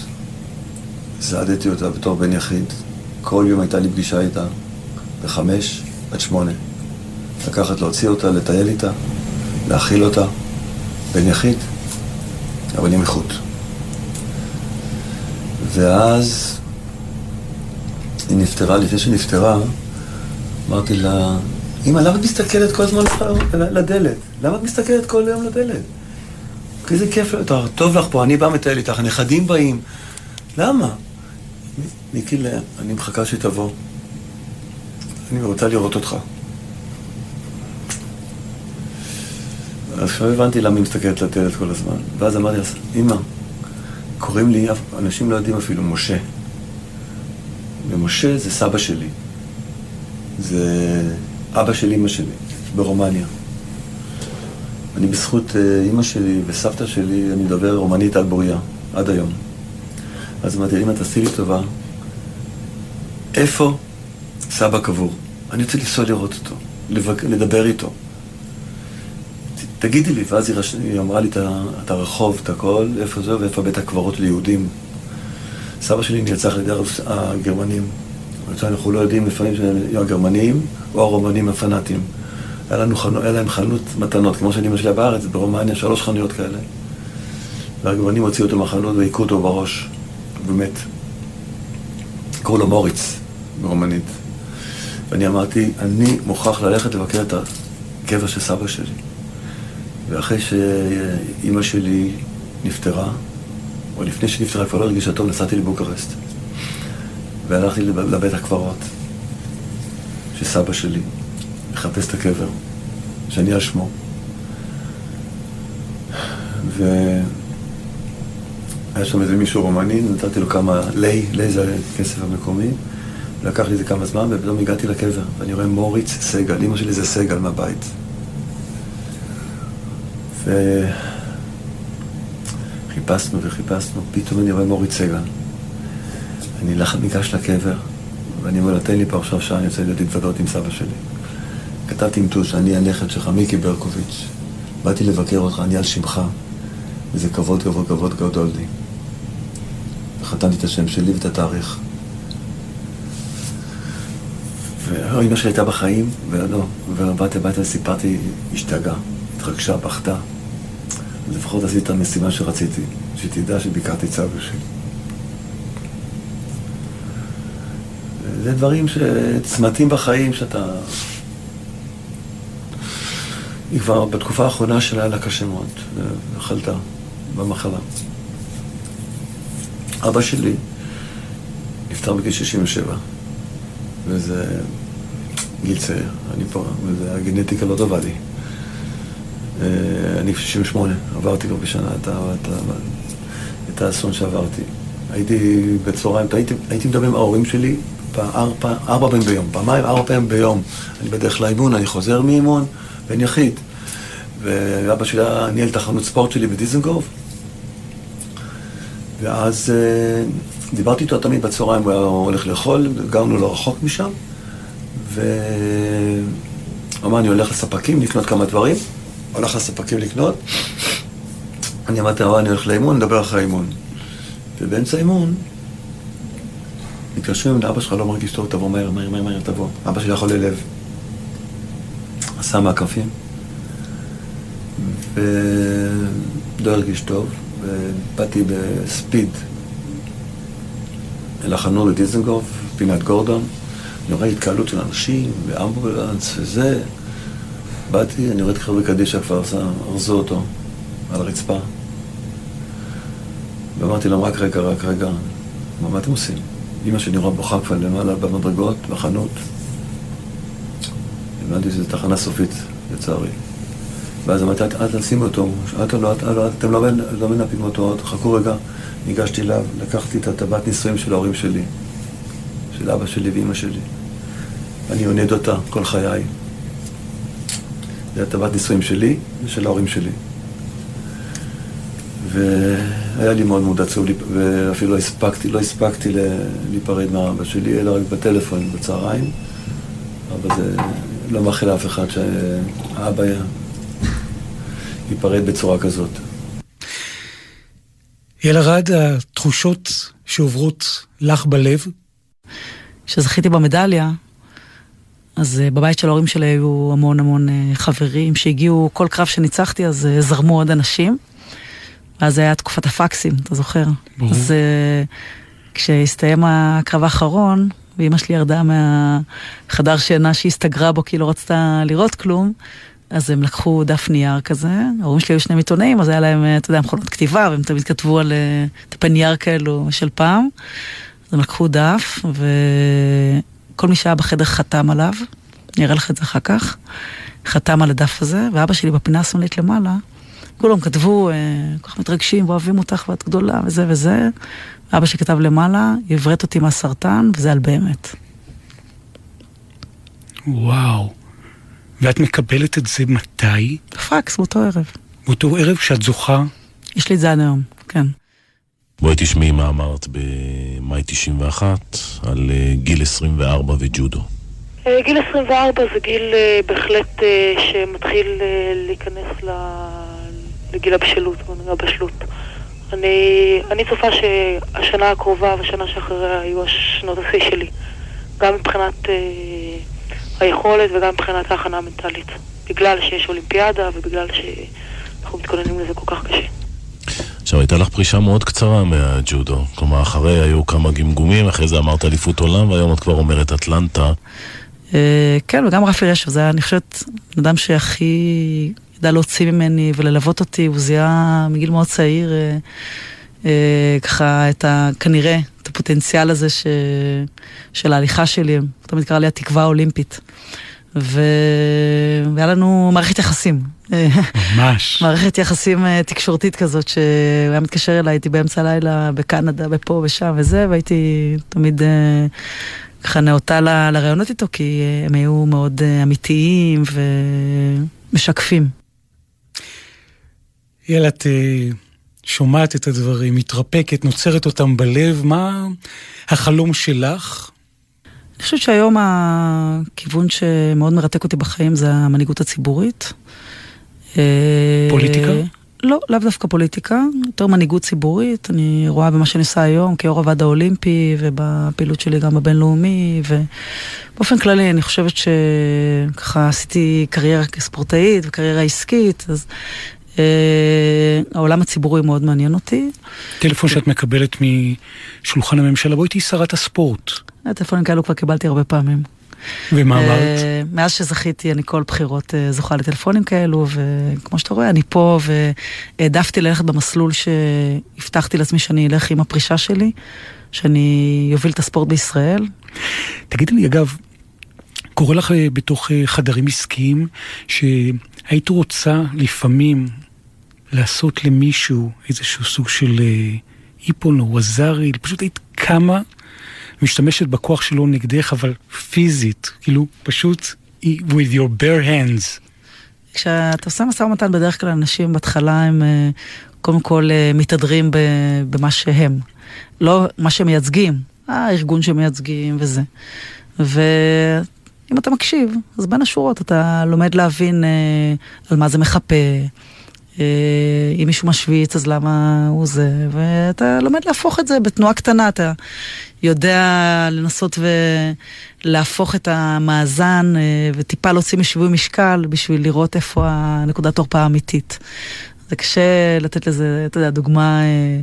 סעדתי אותה בתור בן יחיד. כל יום הייתה לי פגישה איתה, בחמש עד שמונה. לקחת, להוציא אותה, לטייל איתה, להאכיל אותה. בן יחיד, אבל עם איכות. ואז היא נפטרה, לפני שהיא נפטרה, אמרתי לה, אמא, למה את מסתכלת כל הזמן לדלת? למה את מסתכלת כל היום לדלת? איזה כיף, טוב לך פה, אני בא מטייל איתך, הנכדים באים. למה? מיקי, אני מחכה שתבוא. אני רוצה לראות אותך. אז עכשיו הבנתי למה היא מסתכלת לדלת כל הזמן. ואז אמרתי לה, אמא, קוראים לי, אנשים לא יודעים אפילו, משה. ומשה זה סבא שלי. זה אבא של אמא שלי, ברומניה. אני בזכות אימא אה, שלי וסבתא שלי, אני מדבר רומנית על בוריה, עד היום. אז אמרתי, אמא, תעשי לי טובה, איפה סבא קבור? אני רוצה לנסוע לראות אותו, לדבר איתו. תגידי לי, ואז היא, רש... היא אמרה לי את הרחוב, את הכל, איפה זה ואיפה בית הקברות ליהודים. סבא שלי נרצח על ידי הגרמנים. אנחנו לא יודעים לפעמים שהיו הגרמנים או הרומנים הפנאטים. היה, לנו חנו... היה להם חנות מתנות, כמו שאני משקיע בארץ, ברומניה, שלוש חנויות כאלה. והגרמנים הוציאו אותו מהחנות והיכו אותו בראש, ומת. קראו לו מוריץ, ברומנית. ואני אמרתי, אני מוכרח ללכת לבקר את הקבר של סבא שלי. ואחרי שאימא שלי נפטרה, או לפני שנפטרה, כבר לא הרגישה טוב, נסעתי לבוקרסט. והלכתי לבית הקברות של סבא שלי, לחפש את הקבר, שאני על שמו. והיה שם איזה מישהו רומני, נתתי לו כמה לי, לי זה הכסף המקומי, לקח לי איזה כמה זמן, ופתאום הגעתי לקבר, ואני רואה מוריץ סגל, אימא שלי זה סגל מהבית. וחיפשנו וחיפשנו, פתאום אני רואה מוריץ סגל. אני ניגש לקבר, ואני אומר לו, תן לי פה עכשיו שעה, אני רוצה להיות להתוודות עם סבא שלי. כתבתי עם טוש, אני הנכד שלך, מיקי ברקוביץ'. באתי לבקר אותך, אני על שמך, וזה כבוד, כבוד, כבוד גדול לי. וחתמתי את השם שלי ואת התאריך. ואמא שלי הייתה בחיים, ולא, ובאתי הביתה וסיפרתי, השתגעה, התרגשה. אז לפחות עשיתי את המשימה שרציתי, שתדע שביקרתי סבא שלי. זה דברים, צמתים בחיים שאתה... היא כבר בתקופה האחרונה שלה היה לה קשה מאוד, וחלתה במחלה. אבא שלי נפטר בגיל 67, וזה גיל צעיר, אני פה, וזה הגנטיקה לא טובה לי. אה, אני 68, עברתי כבר בשנה את, את, את האסון שעברתי. הייתי בצהריים, הייתי, הייתי מדבר עם ההורים שלי ארבע פעמים ביום, פעמיים, ארבע פעמים ביום. אני בדרך לאימון, אני חוזר מאימון, בן יחיד. ואבא שלי היה ניהל את החנות ספורט שלי בדיזנגוף. ואז אה, דיברתי איתו תמיד בצהריים, הוא היה הולך לאכול, גרנו לא רחוק משם. והוא אמר, אני הולך לספקים לקנות כמה דברים. הולך לספקים לקנות. אני אמרתי, אני הולך לאימון, נדבר אחרי האימון. ובאמצע האימון, מתקשרים לאבא שלך, לא מרגיש טוב, תבוא מהר, מהר, מהר, מהר, תבוא. אבא שלי חולה לב. עשה מעקפים, ולא הרגיש טוב, ובאתי בספיד אל החנות לדיזנגוף, פינת גורדון. אני רואה התקהלות של אנשים, ואמבולנס וזה. באתי, אני רואה את חברי קדישא כבר ארזו אותו על הרצפה. ואמרתי להם, רק רגע, רק רגע, מה אתם עושים? אמא שלי רואה בוכה כבר למעלה במדרגות, בחנות. הבנתי שזו תחנה סופית, לצערי. ואז אמרתי, אל תשימו אותו, לא, אתם לא, לא מנפים אותו, חכו רגע. ניגשתי אליו, לקחתי את הטבעת נישואים של ההורים שלי, של אבא שלי ואימא שלי. אני עונד אותה כל חיי. זה הטבת נישואים שלי ושל ההורים שלי. והיה לי מאוד מאוד עצוב, ואפילו לא הספקתי, לא הספקתי להיפרד מהאבא שלי, אלא רק בטלפון בצהריים. אבל זה לא מאחל לאף אחד שהאבא ייפרד בצורה כזאת.
יאל ארד, התחושות שעוברות לך בלב?
כשזכיתי במדליה, אז אה, בבית של ההורים שלי היו המון המון אה, חברים שהגיעו, כל קרב שניצחתי אז אה, זרמו עוד אנשים. ואז היה תקופת הפקסים, אתה זוכר? ברור. אז כשהסתיים הקרב האחרון, ואימא שלי ירדה מהחדר שינה שהיא הסתגרה בו כי היא לא רצתה לראות כלום, אז הם לקחו דף נייר כזה, ההורים שלי היו שני עיתונאים, אז היה להם, אתה יודע, מכונות כתיבה, והם תמיד כתבו על דפי נייר כאלו של פעם. אז הם לקחו דף, וכל מי שהיה בחדר חתם עליו, אני אראה לך את זה אחר כך, חתם על הדף הזה, ואבא שלי בפינה השמאלית למעלה, כולם כתבו, אה, כל כך מתרגשים, ואוהבים אותך ואת גדולה, וזה וזה. אבא שלי כתב למעלה, יברת אותי מהסרטן, וזה על באמת.
וואו. ואת מקבלת את זה מתי?
פקס, באותו ערב.
באותו ערב שאת זוכה?
יש לי את זה עד היום, כן.
בואי תשמעי מה אמרת במאי 91 על אה, גיל 24 וג'ודו.
אה, גיל 24 זה גיל בהחלט שמתחיל להיכנס לגיל הבשלות, הבשלות. אני, אני צופה שהשנה הקרובה והשנה שאחריה יהיו השנות השיא שלי. גם מבחינת אה, היכולת וגם מבחינת ההכנה המנטלית. בגלל שיש אולימפיאדה ובגלל שאנחנו מתכוננים לזה כל כך קשה.
עכשיו, הייתה לך פרישה מאוד קצרה מהג'ודו. כלומר, אחרי היו כמה גמגומים, אחרי זה אמרת אליפות עולם, והיום את כבר אומרת אטלנטה.
אה, כן, וגם רפי רשף, זה היה, אני חושבת, אדם שהכי ידע להוציא ממני וללוות אותי, הוא זיהה מגיל מאוד צעיר, אה, אה, ככה, את ה... כנראה, את הפוטנציאל הזה ש... של ההליכה שלי, הוא תמיד קרא לי התקווה האולימפית. ו... והיה לנו מערכת יחסים.
ממש.
מערכת יחסים אה, תקשורתית כזאת, שהוא היה מתקשר אליי, הייתי באמצע הלילה בקנדה, ופה ושם וזה, והייתי תמיד אה, ככה נאותה ל... לרעיונות איתו, כי אה, הם היו מאוד אמיתיים ומשקפים.
יאללה, את שומעת את הדברים, מתרפקת, נוצרת אותם בלב, מה החלום שלך?
אני חושבת שהיום הכיוון שמאוד מרתק אותי בחיים זה המנהיגות הציבורית.
פוליטיקה?
לא, לאו דווקא פוליטיקה, יותר מנהיגות ציבורית. אני רואה במה שאני עושה היום כיו"ר הוועד האולימפי ובפעילות שלי גם בבינלאומי, ובאופן כללי אני חושבת שככה עשיתי קריירה כספורטאית וקריירה עסקית, אז אה, העולם הציבורי מאוד מעניין אותי.
טלפון שאת מקבלת משולחן הממשלה, בואי תהיי שרת הספורט.
טלפונים כאלו כבר קיבלתי הרבה פעמים.
ומה אמרת?
מאז שזכיתי, אני כל בחירות אה, זוכה לטלפונים כאלו, וכמו שאתה רואה, אני פה, והעדפתי ללכת במסלול שהבטחתי לעצמי שאני אלך עם הפרישה שלי, שאני אוביל את הספורט בישראל.
תגידי לי, אגב, קורה לך אה, בתוך חדרים עסקיים שהיית רוצה לפעמים לעשות למישהו איזשהו סוג של איפון או עזרי, פשוט היית קמה, משתמשת בכוח שלו נגדך, אבל פיזית, כאילו פשוט with your bare hands.
כשאתה עושה משא ומתן, בדרך כלל אנשים בהתחלה הם אה, קודם כל אה, מתהדרים במה שהם, לא מה שהם מייצגים, הארגון שמייצגים וזה. ואם אתה מקשיב, אז בין השורות אתה לומד להבין אה, על מה זה מחפה. אם מישהו משוויץ, אז למה הוא זה? ואתה לומד להפוך את זה בתנועה קטנה, אתה יודע לנסות ולהפוך את המאזן אה, וטיפה להוציא משיווי משקל בשביל לראות איפה הנקודת תורפה האמיתית. זה קשה לתת לזה, אתה יודע, דוגמה אה,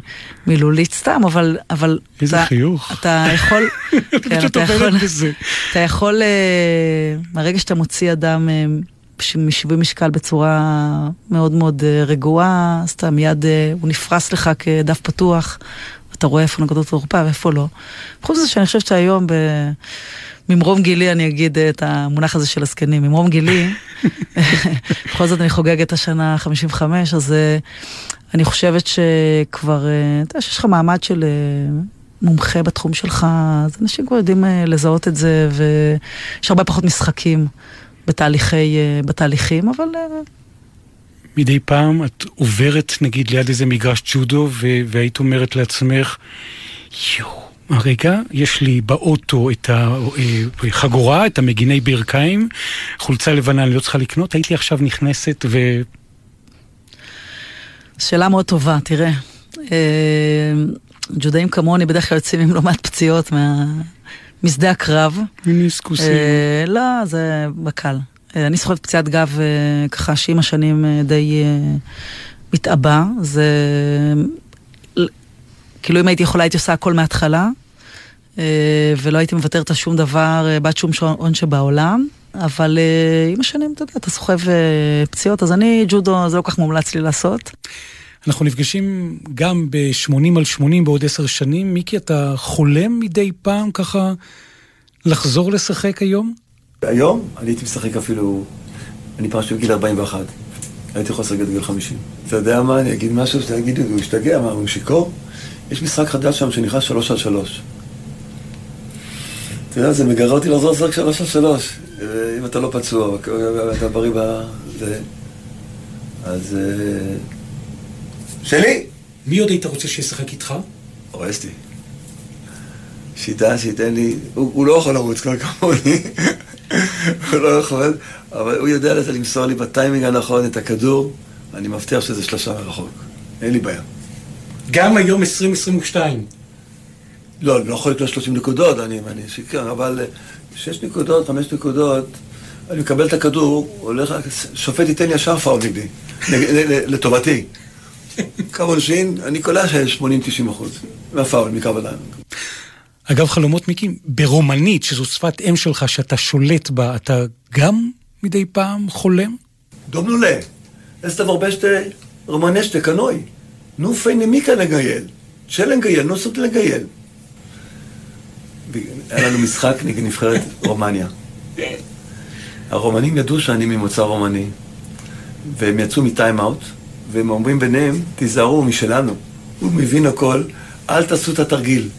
מילולית סתם, אבל... אבל
איזה
אתה,
חיוך.
אתה יכול...
כן, אתה יכול... בזה.
אתה יכול, מהרגע שאתה מוציא אדם משיווי משקל בצורה מאוד מאוד אה, רגועה, אז אתה מיד, אה, הוא נפרס לך כדף פתוח, אתה רואה איפה נקודות תורפה ואיפה לא. חוץ מזה שאני חושבת שהיום. ממרום גילי אני אגיד את המונח הזה של הזקנים, ממרום גילי, בכל זאת אני חוגגת השנה 55, אז אה, אני חושבת שכבר, אתה יודע שיש לך מעמד של מומחה בתחום שלך, אז אנשים כבר יודעים אה, לזהות את זה, ויש הרבה פחות משחקים בתהליכי, אה, בתהליכים, אבל... אה,
מדי פעם את עוברת נגיד ליד איזה מגרש ג'ודו והיית אומרת לעצמך, יואו, הרגע יש לי באוטו את החגורה, את המגיני ברכיים, חולצה לבנה אני לא צריכה לקנות, הייתי עכשיו נכנסת ו...
שאלה מאוד טובה, תראה. ג'ודאים כמוני בדרך כלל יוצאים עם לא מעט פציעות מה... משדה הקרב.
מיניסקוסים.
אה, לא, זה בקל. אה, אני זוכרת פציעת גב אה, ככה שעם השנים אה, די מתעבה. זה... כאילו אם הייתי יכולה הייתי עושה הכל מההתחלה, ולא הייתי מוותרת על שום דבר, בת שום שעון שבעולם. אבל עם השנים, אתה יודע, אתה סוחב פציעות, אז אני, ג'ודו, זה לא כך מומלץ לי לעשות.
אנחנו נפגשים גם ב-80 על 80 בעוד עשר שנים. מיקי, אתה חולם מדי פעם ככה לחזור לשחק היום?
היום? אני הייתי משחק אפילו... אני פרשתי בגיל 41. הייתי יכול לשחק בגיל 50. אתה יודע מה, אני אגיד משהו שאתה תגיד, הוא השתגע, מה, הוא שיכור? יש משחק חדש שם שנקרא 3 על 3. אתה יודע, זה מגרה אותי לחזור לשחק 3 על 3. אם אתה לא פצוע, אתה בריא בזה. אז... שלי!
מי עוד היית רוצה שישחק איתך?
אורסטי. שיטה שייתן לי... הוא, הוא לא יכול לרוץ כל כמוני, הוא לא יכול, אבל הוא יודע לזה למסור לי בטיימינג הנכון את הכדור, אני מבטיח שזה שלושה מרחוק. אין לי בעיה.
גם היום 2022.
לא, אני לא יכול לקלוט 30 נקודות, אני, אני שיקר, אבל 6 נקודות, 5 נקודות, אני מקבל את הכדור, הולך, שופט ייתן לי ישר פאול נגדי, לטובתי. קו עונשין, אני קולע ש-80-90 אחוז, מהפאול, מקו הדם.
אגב, חלומות מיקי, ברומנית, שזו שפת אם שלך, שאתה שולט בה, אתה גם מדי פעם חולם?
דומנולה, אסתא ורבשטה רומנשטה קנוי. נו פיינה מיקה לגייל. שלן גייל, נו סוט לגייל. היה לנו משחק נגד נבחרת רומניה. הרומנים ידעו שאני ממוצא רומני, והם יצאו מטיים-אאוט, והם אומרים ביניהם, תיזהרו משלנו. הוא מבין הכל, אל תעשו את התרגיל.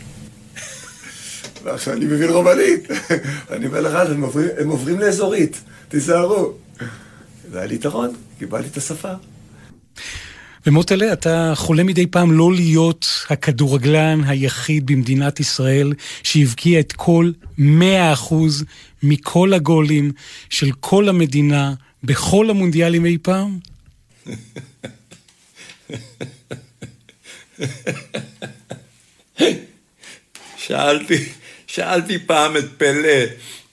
ועכשיו אני מבין רומנית. אני אומר לך, הם עוברים, הם עוברים לאזורית, תיזהרו. זה היה לי יתרון, קיבלתי את השפה.
ומוטלה, אתה חולם מדי פעם לא להיות הכדורגלן היחיד במדינת ישראל שהבקיע את כל 100% מכל הגולים של כל המדינה בכל המונדיאלים אי פעם?
שאלתי, שאלתי פעם את פלא,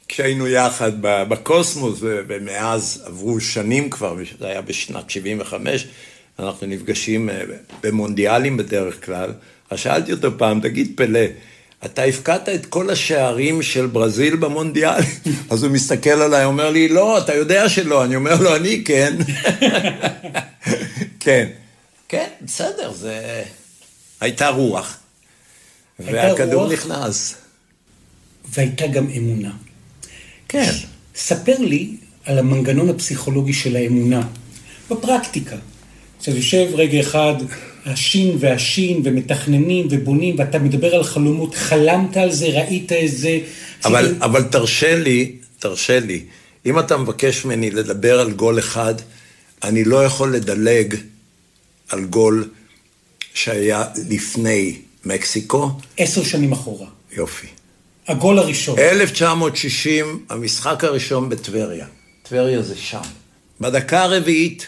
כשהיינו יחד בקוסמוס, ומאז עברו שנים כבר, זה היה בשנת 75, אנחנו נפגשים אה, במונדיאלים בדרך כלל, אז שאלתי אותו פעם, תגיד פלא, אתה הפקעת את כל השערים של ברזיל במונדיאל? אז הוא מסתכל עליי, אומר לי, לא, אתה יודע שלא. אני אומר לו, אני כן. כן. כן, בסדר, זה... הייתה רוח. והכדור רוח, נכנס.
והייתה גם אמונה.
כן.
ספר לי על המנגנון הפסיכולוגי של האמונה, בפרקטיקה. עכשיו יושב רגע אחד השין והשין ומתכננים ובונים ואתה מדבר על חלומות, חלמת על זה, ראית איזה...
אבל, ציל... אבל תרשה לי, תרשה לי, אם אתה מבקש ממני לדבר על גול אחד, אני לא יכול לדלג על גול שהיה לפני מקסיקו.
עשר שנים אחורה.
יופי.
הגול הראשון.
1960, המשחק הראשון בטבריה. טבריה זה שם. בדקה הרביעית,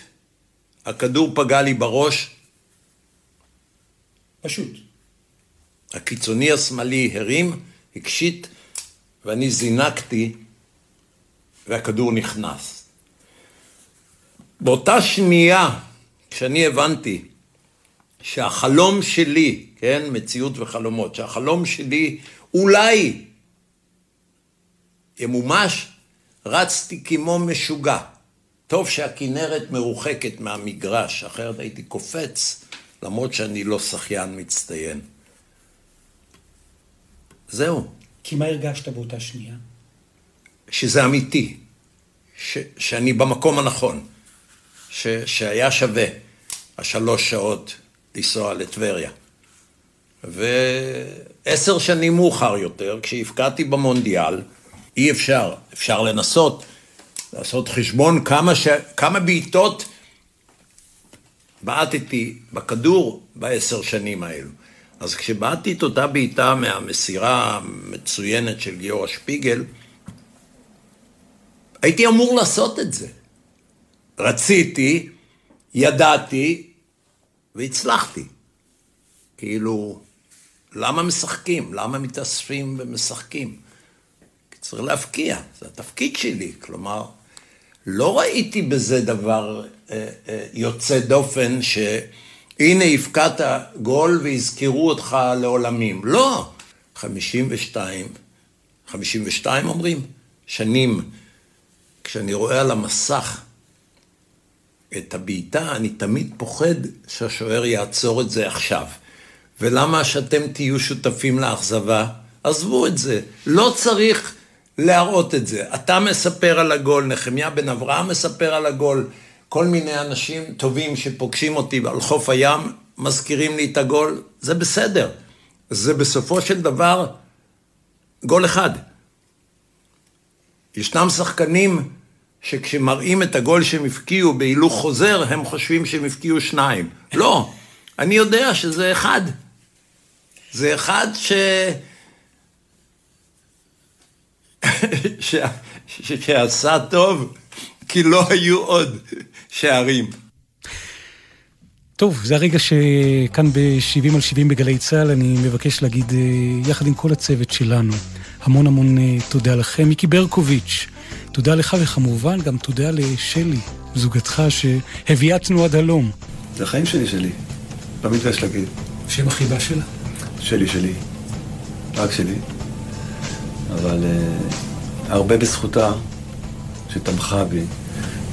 הכדור פגע לי בראש.
פשוט.
הקיצוני השמאלי הרים, הקשיט, ואני זינקתי, והכדור נכנס. באותה שנייה, כשאני הבנתי שהחלום שלי, כן, מציאות וחלומות, שהחלום שלי אולי ימומש, רצתי כמו משוגע. טוב שהכינרת מרוחקת מהמגרש, אחרת הייתי קופץ, למרות שאני לא שחיין מצטיין. זהו.
כי מה הרגשת באותה שנייה?
שזה אמיתי, ש, שאני במקום הנכון, ש, שהיה שווה השלוש שעות לנסוע לטבריה. ו... עשר שנים מאוחר יותר, כשהפקעתי במונדיאל, אי אפשר, אפשר לנסות לעשות חשבון כמה, ש... כמה בעיטות בעטתי בכדור בעשר שנים האלו. אז כשבעטתי את אותה בעיטה מהמסירה המצוינת של גיורא שפיגל, הייתי אמור לעשות את זה. רציתי, ידעתי והצלחתי. כאילו, למה משחקים? למה מתאספים ומשחקים? צריך להפקיע, זה התפקיד שלי. כלומר, לא ראיתי בזה דבר אה, אה, יוצא דופן שהנה הפקעת גול ויזכרו אותך לעולמים. לא, 52, 52 אומרים, שנים. כשאני רואה על המסך את הבעיטה, אני תמיד פוחד שהשוער יעצור את זה עכשיו. ולמה שאתם תהיו שותפים לאכזבה? עזבו את זה. לא צריך להראות את זה. אתה מספר על הגול, נחמיה בן אברהם מספר על הגול, כל מיני אנשים טובים שפוגשים אותי על חוף הים, מזכירים לי את הגול, זה בסדר. זה בסופו של דבר גול אחד. ישנם שחקנים שכשמראים את הגול שהם הפקיעו בהילוך חוזר, הם חושבים שהם הפקיעו שניים. לא, אני יודע שזה אחד. זה אחד ש... שעשה טוב, כי לא היו עוד שערים.
טוב, זה הרגע שכאן ב-70 על 70 בגלי צה"ל, אני מבקש להגיד, אה, יחד עם כל הצוות שלנו, המון המון אה, תודה לכם. מיקי ברקוביץ', תודה לך, וכמובן גם תודה לשלי, זוגתך, שהביאה תנועת הלום.
זה החיים שלי שלי, לא מתבייש להגיד.
שם החיבה שלה?
שלי שלי, רק שלי. אבל uh, הרבה בזכותה, שתמכה בי,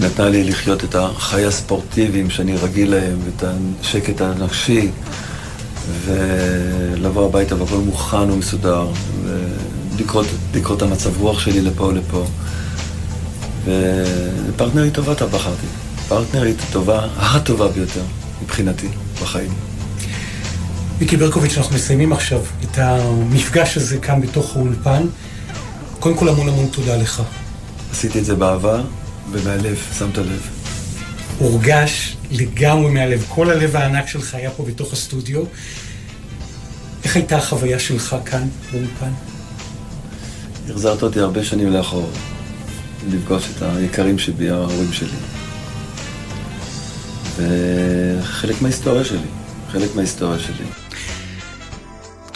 נתנה לי לחיות את החיי הספורטיביים שאני רגיל להם, את השקט הנפשי, ולבוא הביתה והכל מוכן ומסודר, ולקרוא את המצב רוח שלי לפה ולפה. ופרטנרית טובה אתה בחרתי. פרטנרית טובה, הטובה ביותר, מבחינתי, בחיים.
מיקי ברקוביץ', אנחנו מסיימים עכשיו את המפגש הזה כאן בתוך האולפן. קודם כל המון המון תודה לך.
עשיתי את זה באהבה ומהלב, שמת לב.
הורגש לגמרי מהלב. כל הלב הענק שלך היה פה בתוך הסטודיו. איך הייתה החוויה שלך כאן באולפן?
החזרת אותי הרבה שנים לאחור, לפגוש את היקרים שבי, ההורים שלי. וחלק מההיסטוריה שלי, חלק מההיסטוריה שלי.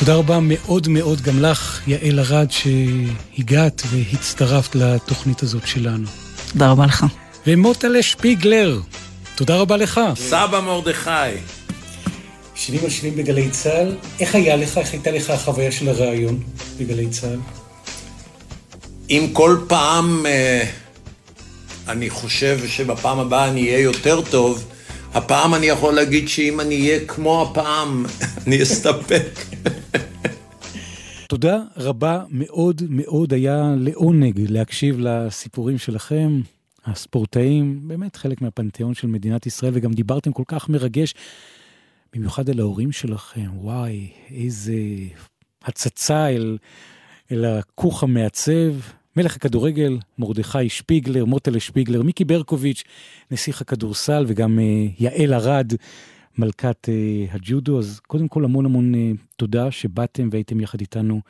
תודה רבה מאוד מאוד גם לך, יעל ארד, שהגעת והצטרפת לתוכנית הזאת שלנו.
תודה רבה לך.
ומוטלה שפיגלר, תודה רבה לך.
סבא מרדכי.
שירים על שירים בגלי צה"ל, איך היה לך, איך הייתה לך החוויה של הראיון בגלי צה"ל?
אם כל פעם אה, אני חושב שבפעם הבאה אני אהיה יותר טוב, הפעם אני יכול להגיד שאם אני אהיה כמו הפעם, אני אסתפק.
תודה רבה מאוד מאוד, היה לעונג להקשיב לסיפורים שלכם, הספורטאים, באמת חלק מהפנתיאון של מדינת ישראל, וגם דיברתם כל כך מרגש, במיוחד על ההורים שלכם, וואי, איזה הצצה אל, אל הכוך המעצב. מלך הכדורגל, מרדכי שפיגלר, מוטלה שפיגלר, מיקי ברקוביץ', נסיך הכדורסל, וגם uh, יעל ארד, מלכת uh, הג'ודו. אז קודם כל המון המון uh, תודה שבאתם והייתם יחד איתנו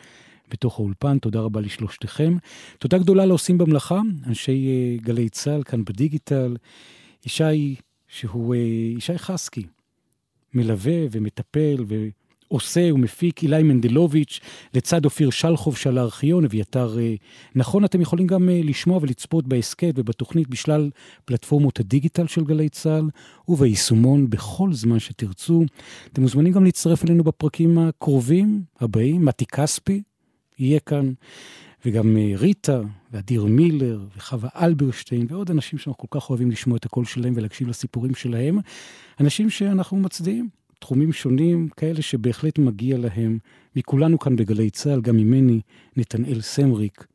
בתוך האולפן. תודה רבה לשלושתכם. תודה גדולה לעושים במלאכה, אנשי uh, גלי צה"ל כאן בדיגיטל. ישי, שהוא ישי חסקי, מלווה ומטפל ו... עושה ומפיק אילי מנדלוביץ', לצד אופיר שלחוב של הארכיון, אביתר אה, נכון. אתם יכולים גם אה, לשמוע ולצפות בהסכת ובתוכנית בשלל פלטפורמות הדיגיטל של גלי צה"ל, וביישומון בכל זמן שתרצו. אתם מוזמנים גם להצטרף אלינו בפרקים הקרובים, הבאים. מתי כספי יהיה כאן. וגם אה, ריטה, ואדיר מילר, וחווה אלברשטיין, ועוד אנשים שאנחנו כל כך אוהבים לשמוע את הקול שלהם ולהקשיב לסיפורים שלהם. אנשים שאנחנו מצדיעים. תחומים שונים, כאלה שבהחלט מגיע להם, מכולנו כאן בגלי צה"ל, גם ממני, נתנאל סמריק,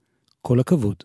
כל הכבוד.